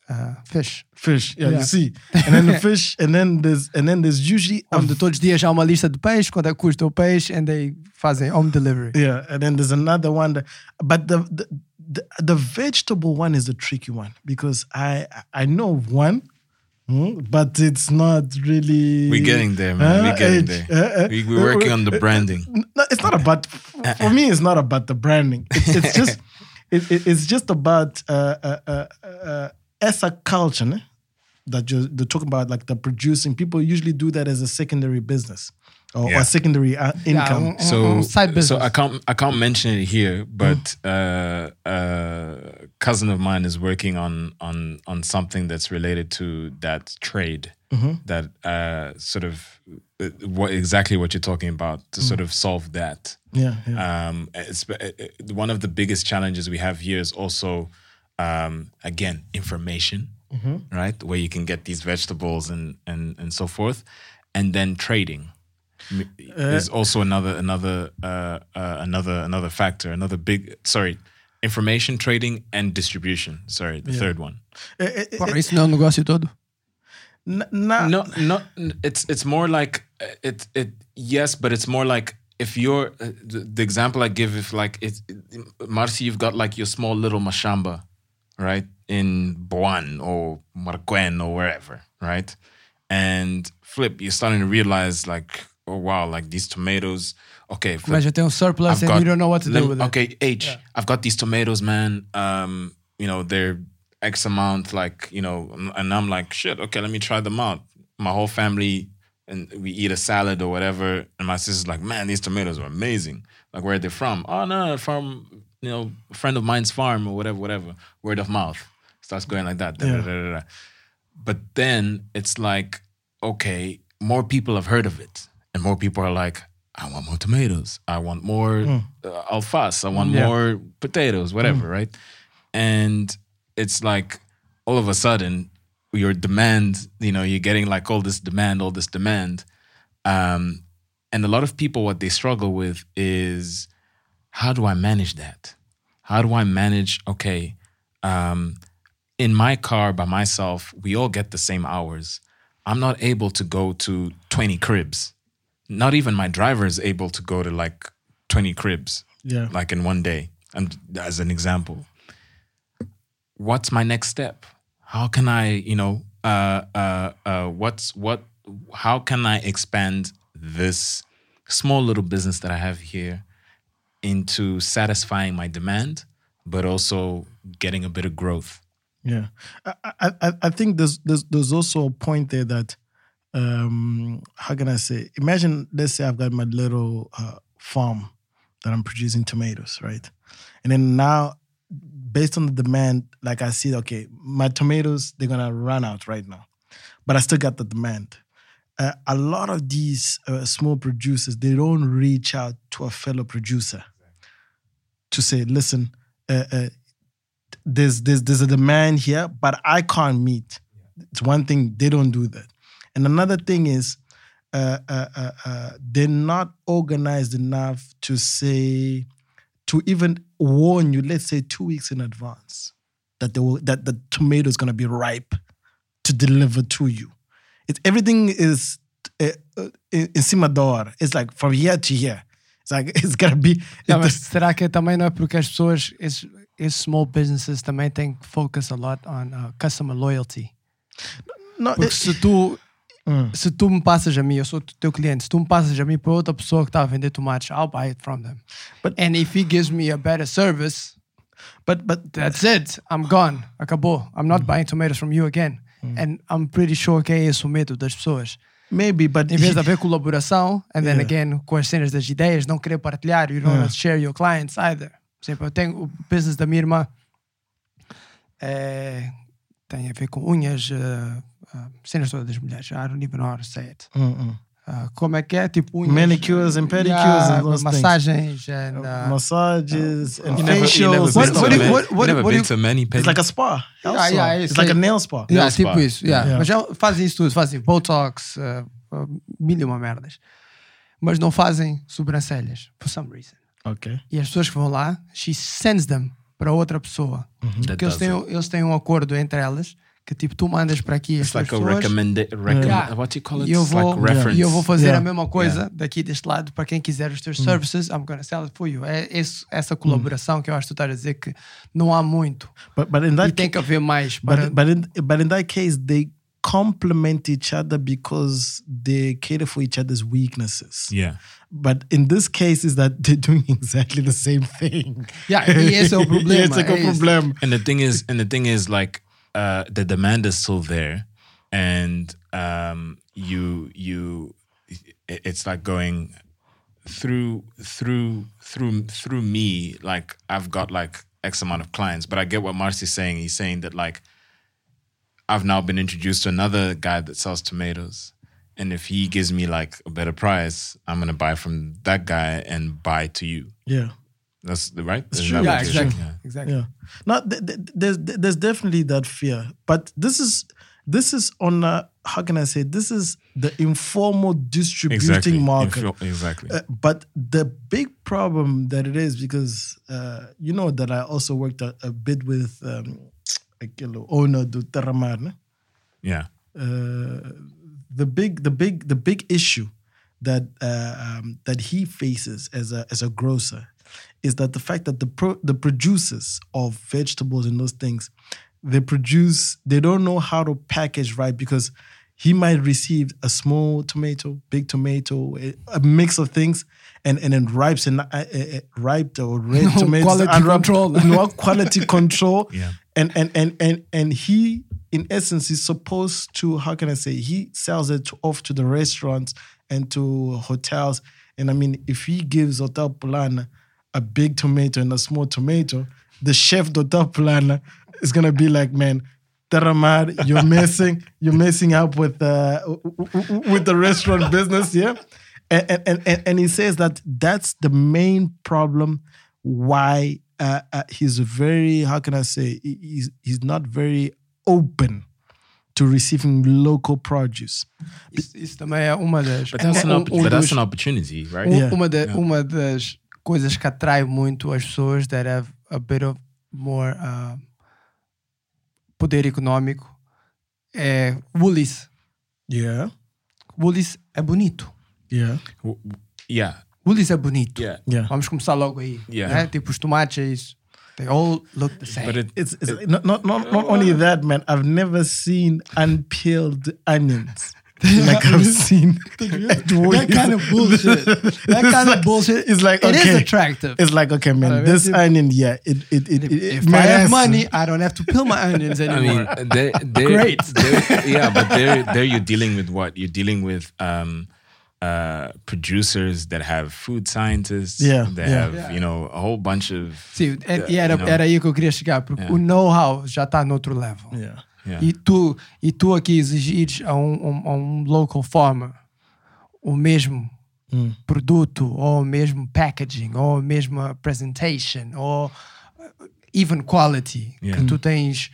uh, fish. fish. Yeah, Yeah. you see, and then the <laughs> fish, and then there's and then there's usually a Onde todos os dias há uma lista de peixe, quanto é que custa o peixe, and they fazem home delivery. Yeah, and then there's another one that, but the, the the the vegetable one is the tricky one because I I know one, hmm, but it's not really. We're getting there, man. Uh, We're getting it- there. uh, uh, We, we're working on the uh, branding. No, it's not about. <laughs> For me, it's not about the branding. It, it's just. It, it- it's just about uh, uh, uh, uh, as a culture né, that you're they're talking about, like the producing. People usually do that as a secondary business or, Yeah. or secondary uh, income. um, so um, side business. so I can't I can't mention it here, but uh, uh, cousin of mine is working on on on something that's related to that trade. That uh, sort of uh, what exactly what you're talking about to sort of solve that. yeah, yeah. Um, it's, uh, uh, one of the biggest challenges we have here is also, um, again, information, right? Where you can get these vegetables and and and so forth, and then trading M- is also another another uh, uh, another another factor, another big sorry, information trading and distribution. Sorry, the third one. Eh, eh, eh, isso não é um negócio todo. n- no no it's it's more like uh, it it yes but it's more like if you're uh, the, the example i give if like it's marcy you've got like your small little machamba right in Boane or Marracuene or wherever right? And flip you're starting to realize like oh wow like these tomatoes okay flip, Mas já tem um surplus and you don't know what to do with it. okay H have got these tomatoes man um you know they're X amount like you know and I'm like shit okay let me try them out. My whole family and we eat a salad or whatever and my sister's like man these tomatoes are amazing. Like where are they from? Oh no from you know friend of mine's farm or whatever whatever word of mouth starts going like that da, Yeah. da, da, but then it's like okay more people have heard of it and more people are like i want more tomatoes. I want more uh, alfas i want Yeah. more potatoes whatever right? And it's like all of a sudden your demand, you know, you're getting like all this demand, all this demand, um, and a lot of people what they struggle with is how do I manage that? How do I manage? Okay, um, in my car by myself, we all get the same hours. I'm not able to go to 20 cribs. Not even my driver is able to go to like 20 cribs, Yeah. like in one day. And as an example, what's my next step? How can I, you know, uh, uh, uh, what's what? How can I expand this small little business that I have here into satisfying my demand, but also getting a bit of growth? Yeah, I, I, I- think there's, there's there's also a point there that um how can I say? Imagine let's say I've got my little uh, farm that I'm producing tomatoes, right? And then now, based on the demand, like I see, okay, my tomatoes they're gonna run out right now, but I still got the demand. Uh, a lot of these uh, small producers they don't reach out to a fellow producer to say, listen, uh, uh, there's there's there's a demand here, but I can't meet. It's one thing they don't do that, and another thing is uh, uh, they're not organized enough to say to even warn you. Let's say two weeks in advance that they will, that the tomato is going to be ripe to deliver to you. It's everything is uh, uh, in in cima da hora. It's like from here to here. It's like <laughs> it's gonna be. Não, mas será que também não é porque as pessoas, esses, esses small businesses também têm que focus a lot on uh, customer loyalty? no, Porque it- se tu, Hum. se tu me passas a mim, eu sou teu cliente, se tu me passas a mim para outra pessoa que está a vender tomates, I'll buy it from them. But- And if he gives me a better service, but but that's it. I'm gone. Acabou. I'm not buying tomatoes from you again. And I'm pretty sure que é esse o medo das pessoas. maybe, but Em vez de haver colaboração, and then Yeah. again, com as cenas das ideias, não querer partilhar, you don't Yeah. share your clients either. Por exemplo, eu tenho o business da minha irmã, é, tem a ver com unhas, uh, uh, cenas todas das mulheres. I don't even know how to say it. Mm-mm. Uh, como é que é? Tipo unhas. Manicures and pedicures Yeah, and things. massagens and uh, massages and you facials. never and been What- what do you- many- what- what- never what do been you- to many It's pedi- like a spa. health Yeah, yeah, it's it's like a nail spa. Yeah, Nail tipo spa. isso. Yeah. Yeah. Mas já fazem isso tudo, fazem Botox, uh, uh, mil e uma merdas. Mas não fazem sobrancelhas, for some reason. Okay. E as pessoas que vão lá, she sends them para outra pessoa. Uhum. That Porque eles têm, eles têm um acordo entre elas que tipo, tu mandas para aqui It's estas like a pessoas recommend, recommend Yeah. what you call it? e eu vou, like reference. e eu vou fazer Yeah. a mesma coisa daqui deste lado para quem quiser os Hum. teus services, I'm gonna sell it for you. É esse, essa colaboração que eu acho que tu estás a dizer que não há muito. But but in E tem que haver mais. Para, but but in but in that case they complement each other because they cater for each other's weaknesses. Yeah. But in this case is that they're doing <laughs> exactly the same thing. Yeah, e esse é o <laughs> problema, esse é é é o isso. problema. And the thing is, and the thing is, like, uh, the demand is still there, and um, you you, it's like going through through through through me. Like I've got like X amount of clients, but I get what Marcy's saying. He's saying that like I've now been introduced to another guy that sells tomatoes. And if he gives me like a better price, I'm gonna buy from that guy and buy to you. Yeah. That's the right. Is true. Yeah, what you're saying? exactly. Yeah. exactly. Yeah. No, th- th- there's there's definitely that fear, but this is this is on a, how can I say this is the informal distributing Exactly. market. Info- exactly. Uh, but the big problem that it is because uh, you know that I also worked a, a bit with um, aquele owner do Terramar, yeah. uh, the big the big the big issue that uh, um, that he faces as a as a grocer is that the fact that the pro- the producers of vegetables and those things they produce they don't know how to package right because he might receive a small tomato, big tomato, a, a mix of things, and and then ripes and uh, uh, uh, ripe or <laughs> red No tomatoes, quality unripe- control. <laughs> no quality control, <laughs> Yeah. and and and and and he in essence is supposed to how can i say he sells it off to the restaurants and to hotels and i mean if he gives hotel Polana a big tomato and a small tomato the chef hotel Polana is gonna be like man Terramar, you're <laughs> messing, you're messing up with uh, w- w- with the restaurant business, yeah. And, and and and he says that that's the main problem why uh, uh, he's very how can I say he's he's not very open to receiving local produce. Isso, isso também é uma das. But that's, an, opp- but that's an opportunity, right? um- Yeah. uma, da- uma das coisas que atrai muito as pessoas that have a bit of more uh, poder econômico é Woolies. Yeah, Woolies é bonito. yeah, W- Yeah, Woolies é bonito. yeah. yeah. Vamos começar logo aí. Yeah. né? Tipo, os tomates é isso. They all look the same. But it, It's, it's not, not not not only that, man. I've never seen unpeeled onions like I've seen <laughs> that kind of bullshit. That kind of bullshit. it's like, it is okay. attractive. It's like okay, man. Uh, This if- onion, yeah, it it it, it, if I have has- money, I don't have to peel my onions anymore. I anymore. mean, they, they, Great. they're- yeah, but there, there you're dealing with what? You're dealing with um, uh, producers that have food scientists. Yeah, That yeah. have, you know, a whole bunch of. Sim, é- e uh, era, you know, era aí que eu queria chegar, porque Yeah. o know-how já está noutro level. Yeah. Yeah. E, tu, e tu aqui exigires a um, um, a um local farmer o mesmo Hum. produto, ou o mesmo packaging, ou a mesma presentation, ou uh, even quality Yeah. que tu tens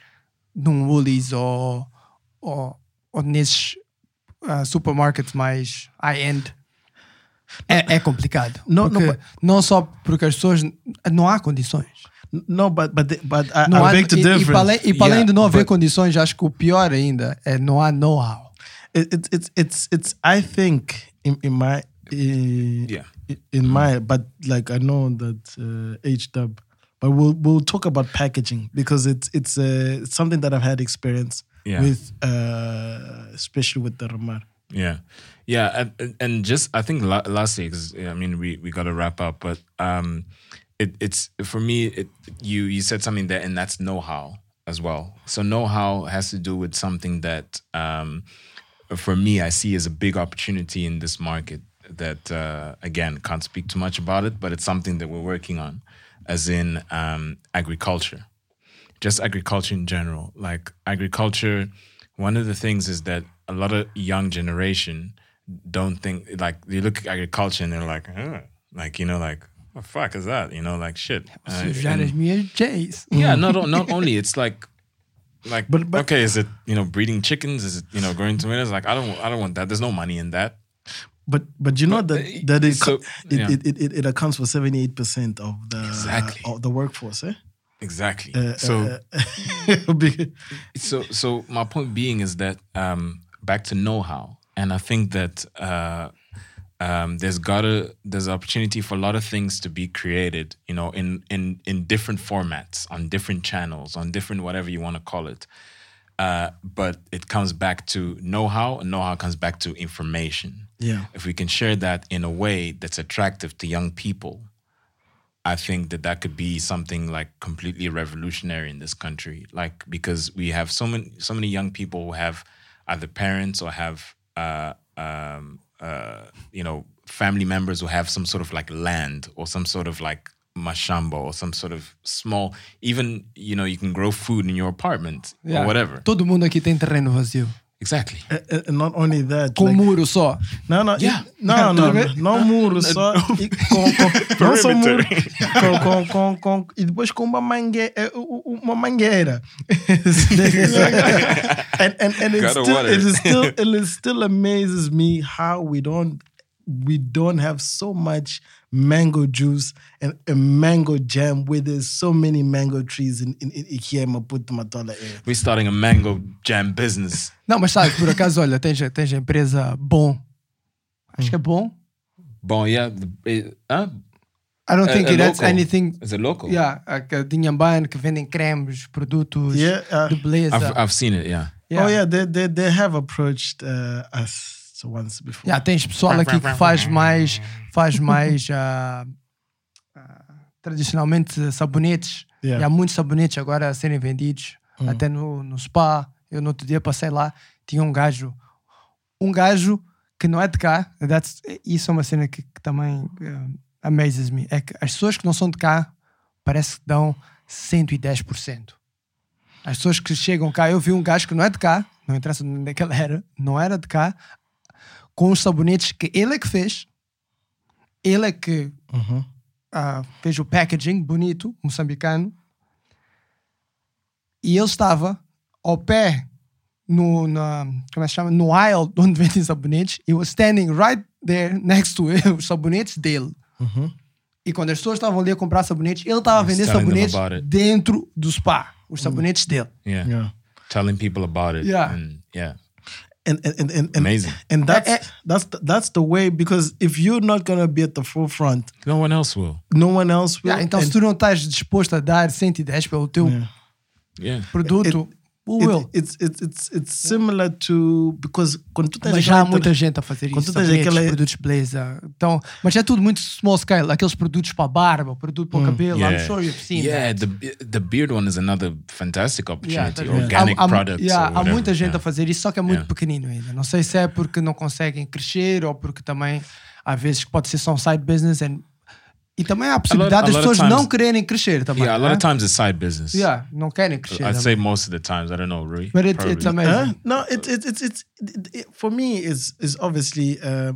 num Woolies ou, ou, ou nesses uh, supermarkets mais high-end. É, é complicado. Porque but- não só porque as pessoas não há condições. No, but but but I, Não I há, beg to e, differ. e para além, e para além Yeah, de não haver but- condições, acho que o pior ainda é não há know-how. it, it's it's it's it's I think in, in my in, Yeah. in my but like I know that uh, H dub but we'll we'll talk about packaging because it's it's uh, it's something that I've had experience Yeah. with uh, especially with Terramar. Yeah, yeah, and- and, and just I think la- lastly, because I mean we we got to wrap up, but um, it it's for me it you you said something there, and that's know-how as well. So know-how has to do with something that um, for me I see as a big opportunity in this market. That uh, again can't speak too much about it, but it's something that we're working on, as in um, agriculture just agriculture in general. Like agriculture, one of the things is that a lot of young generation don't think like they look at agriculture and they're like, huh. like you know, like the fuck is that? You know, like shit. Uh, Sujar and- as minhas J's. yeah, <laughs> not not only it's like like But- but- okay, is it you know breeding chickens? Is it you know growing tomatoes? Like I don't I don't want that. There's no money in that. But but you know But, that uh, that it so- it, yeah. it, it, it, it accounts for seventy eight percent of the Exactly. of the workforce. Eh? Exactly. Uh, so uh, <laughs> so so my point being is that um back to know-how and i think that uh um there's gotta there's opportunity for a lot of things to be created you know in in in different formats on different channels on different whatever you want to call it uh but it comes back to know-how and know-how comes back to information Yeah. if we can share that in a way that's attractive to young people I think that that could be something like completely revolutionary in this country. Like because we have so many so many young people who have either parents or have uh, um, uh, you know family members who have some sort of like land or some sort of like machamba or some sort of small even you know you can grow food in your apartment or whatever. Todo mundo aqui tem terreno vazio. Exactly. uh, uh, not only that, Com like- muro só. No, no, Yeah. no, no, Yeah. não muro só e com, com, não só muro com, com, com, com, e depois com uma mangueira, uma mangueira. and and and it Gotta still water it it. is still <laughs> it is still amazes me how we don't we don't have so much mango juice and a mango jam where there's so many mango trees in, in, in here in Maputo Matola area. We're starting a mango jam business. Não, mas sabe, por acaso, olha, tens, tens a empresa Bom. Acho que é Bom. Bon, yeah. The, it, huh? I don't A- think a it has local. anything. Is it local? Yeah, a Inhambane que vendem cremes, produtos Yeah, uh, de beleza. I've, I've seen it, yeah. Oh yeah, they, they, they have approached uh, us once before. Yeah, tens pessoal aqui que faz mais, faz mais <laughs> ah, ah, tradicionalmente sabonetes. Yeah. E há muitos sabonetes agora a serem vendidos, até no, no spa. Eu no outro dia passei lá, tinha um gajo, um gajo que não é de cá. That's, isso é uma cena que, que também ah, amazes me. É que as pessoas que não são de cá parece que dão 110%. As pessoas que chegam cá, eu vi um gajo que não é de cá, não interessa onde é que ele era, não era de cá, com os sabonetes que ele é que fez, ele é que ah, fez o packaging bonito, moçambicano, e ele estava ao pé no, na, como é que se chama? No aisle <laughs> onde vendem sabonetes. He was standing right there next to it, <laughs> os sabonetes dele. E quando as pessoas estavam ali a comprar sabonetes, ele estava a vender sabonetes dentro do spa. Os sabonetes dele. Yeah. Yeah. Telling people about it. Yeah. And yeah. And and and, and Amazing. And that's Eh, eh. that's that's the way because if you're not gonna be at the forefront, No one else will. no one else will. Yeah, então, se and tu não estás disposto a dar 110 pelo teu Yeah. produto, who it- will? it's it's it's it's similar to because quando tu tens Mas já há muita gente a fazer quando isso. tu tens aquela- produtos beleza. Então, mas é tudo muito small scale. Aqueles produtos para a barba, produto para o cabelo. I'm Yeah. sure you've seen yeah, that. the the beard one is another fantastic Yeah, opportunity. tá- Organic há, products. yeah, or há muita gente yeah. a fazer isso, só que é muito Yeah. pequenino ainda. Não sei se é porque não conseguem crescer ou porque também às vezes pode ser só um side business. and- e também há a possibilidade a das lot of pessoas não times- quererem crescer também. Yeah, a lot né? of times it's side business. Yeah, não querem crescer. I'd também. say most of the times. I don't know, Rui. But it, it's amazing. Huh? No, it's it's it's it's it, it- for me it's, is obviously uh,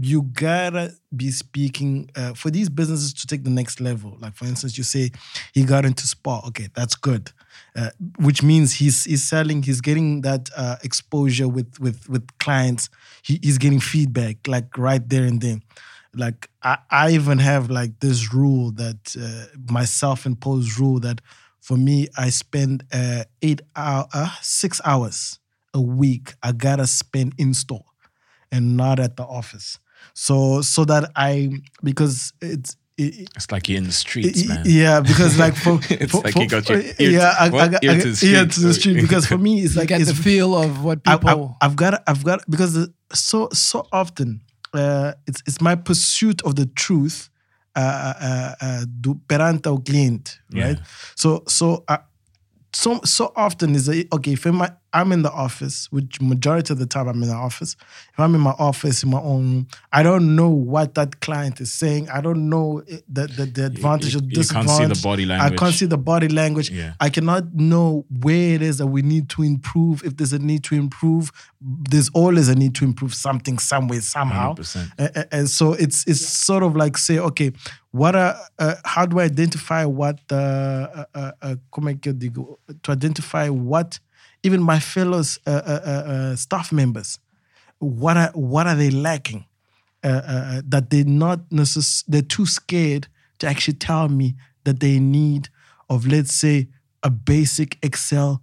you gotta be speaking uh, for these businesses to take the next level. Like for instance, you say he got into spa. Okay, that's good, uh, which means he's he's selling. He's getting that uh, exposure with with with clients. He, he's getting feedback like right there and then. Like I, I even have like this rule that uh, my self-imposed rule that for me I spend uh, eight hour uh, six hours a week I gotta spend in store and not at the office. So so that I because it's it, It's like you're in the streets, it- man. yeah because like for, <laughs> It's for- like for- you got your for- ear to- yeah I, I what? Ear to the yeah street. to the street because for me it's You like get it's the feel of what people I, people. have got I've got because so so often uh, it's it's my pursuit of the truth uh, uh, uh, do perante ao cliente, right? Yeah. So so uh, so so often is okay if I'm, I'm in the office, which majority of the time I'm in the office. If I'm in my office in my own room, I don't know what that client is saying. I don't know it- the the, the advantage you- or you can't see the disadvantage. body I can't see the body language. Yeah. I cannot know where it is that we need to improve. If there's a need to improve, there's always a need to improve something somewhere somehow. 100%. A- a- And so it's it's sort of like say, okay, what are uh, how do I identify what the uh, uh, uh, como é que eu digo? to identify what even my fellows uh, uh, uh, uh, staff members what are what are they lacking? Uh, that they're not necess- they're too scared to actually tell me that they need of let's say a basic excel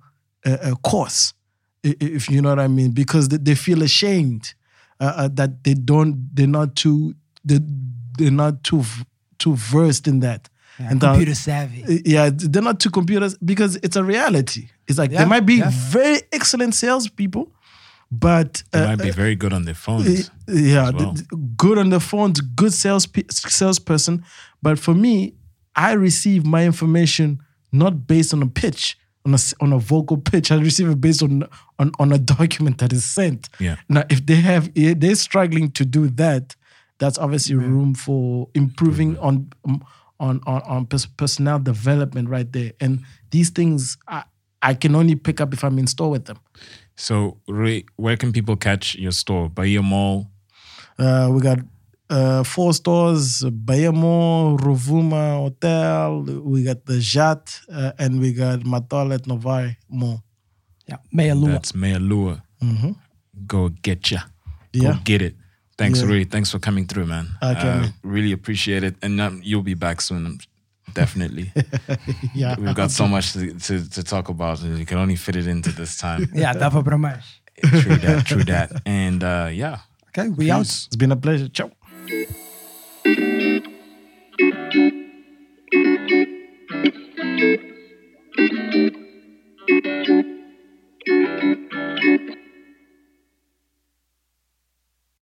course if you know what i mean because they, feel ashamed that they don't they're not too they, they're not too too versed in that and that- computer savvy. yeah, they're not two computers because it's a reality. It's like Yeah, they might be yeah. very excellent salespeople, but They uh, might be very good on their phones. yeah, well. th- th- good on the phones, good sales pe- salesperson. But for me, I receive my information not based on a pitch, on a s- on a vocal pitch. I receive it based on on, on a document that is sent. Yeah. Now, if they have, if they're struggling to do that, that's obviously room for improving on um, on on, on pers- personnel development right there. And these things, I, I can only pick up if I'm in store with them. So, Rui, where can people catch your store? Baía Mall. Uh, we got uh, four stores: Baía Mall, Rovuma Hotel. We got the Jat, uh, and we got Matolet Novai Mall. Yeah, Meia Lua. That's Meia Lua. Go get ya. Go Yeah. get it. Thanks, yeah. Rui. Thanks for coming through, man. Uh, okay, uh. Really appreciate it. And um, you'll be back soon, definitely. <laughs> yeah. We've got so <laughs> much to, to, to, talk about, and you can only fit it into this time. <laughs> yeah, that's for mais. True that, true that. And uh, yeah. Okay, we Peace. out. It's been a pleasure. Ciao.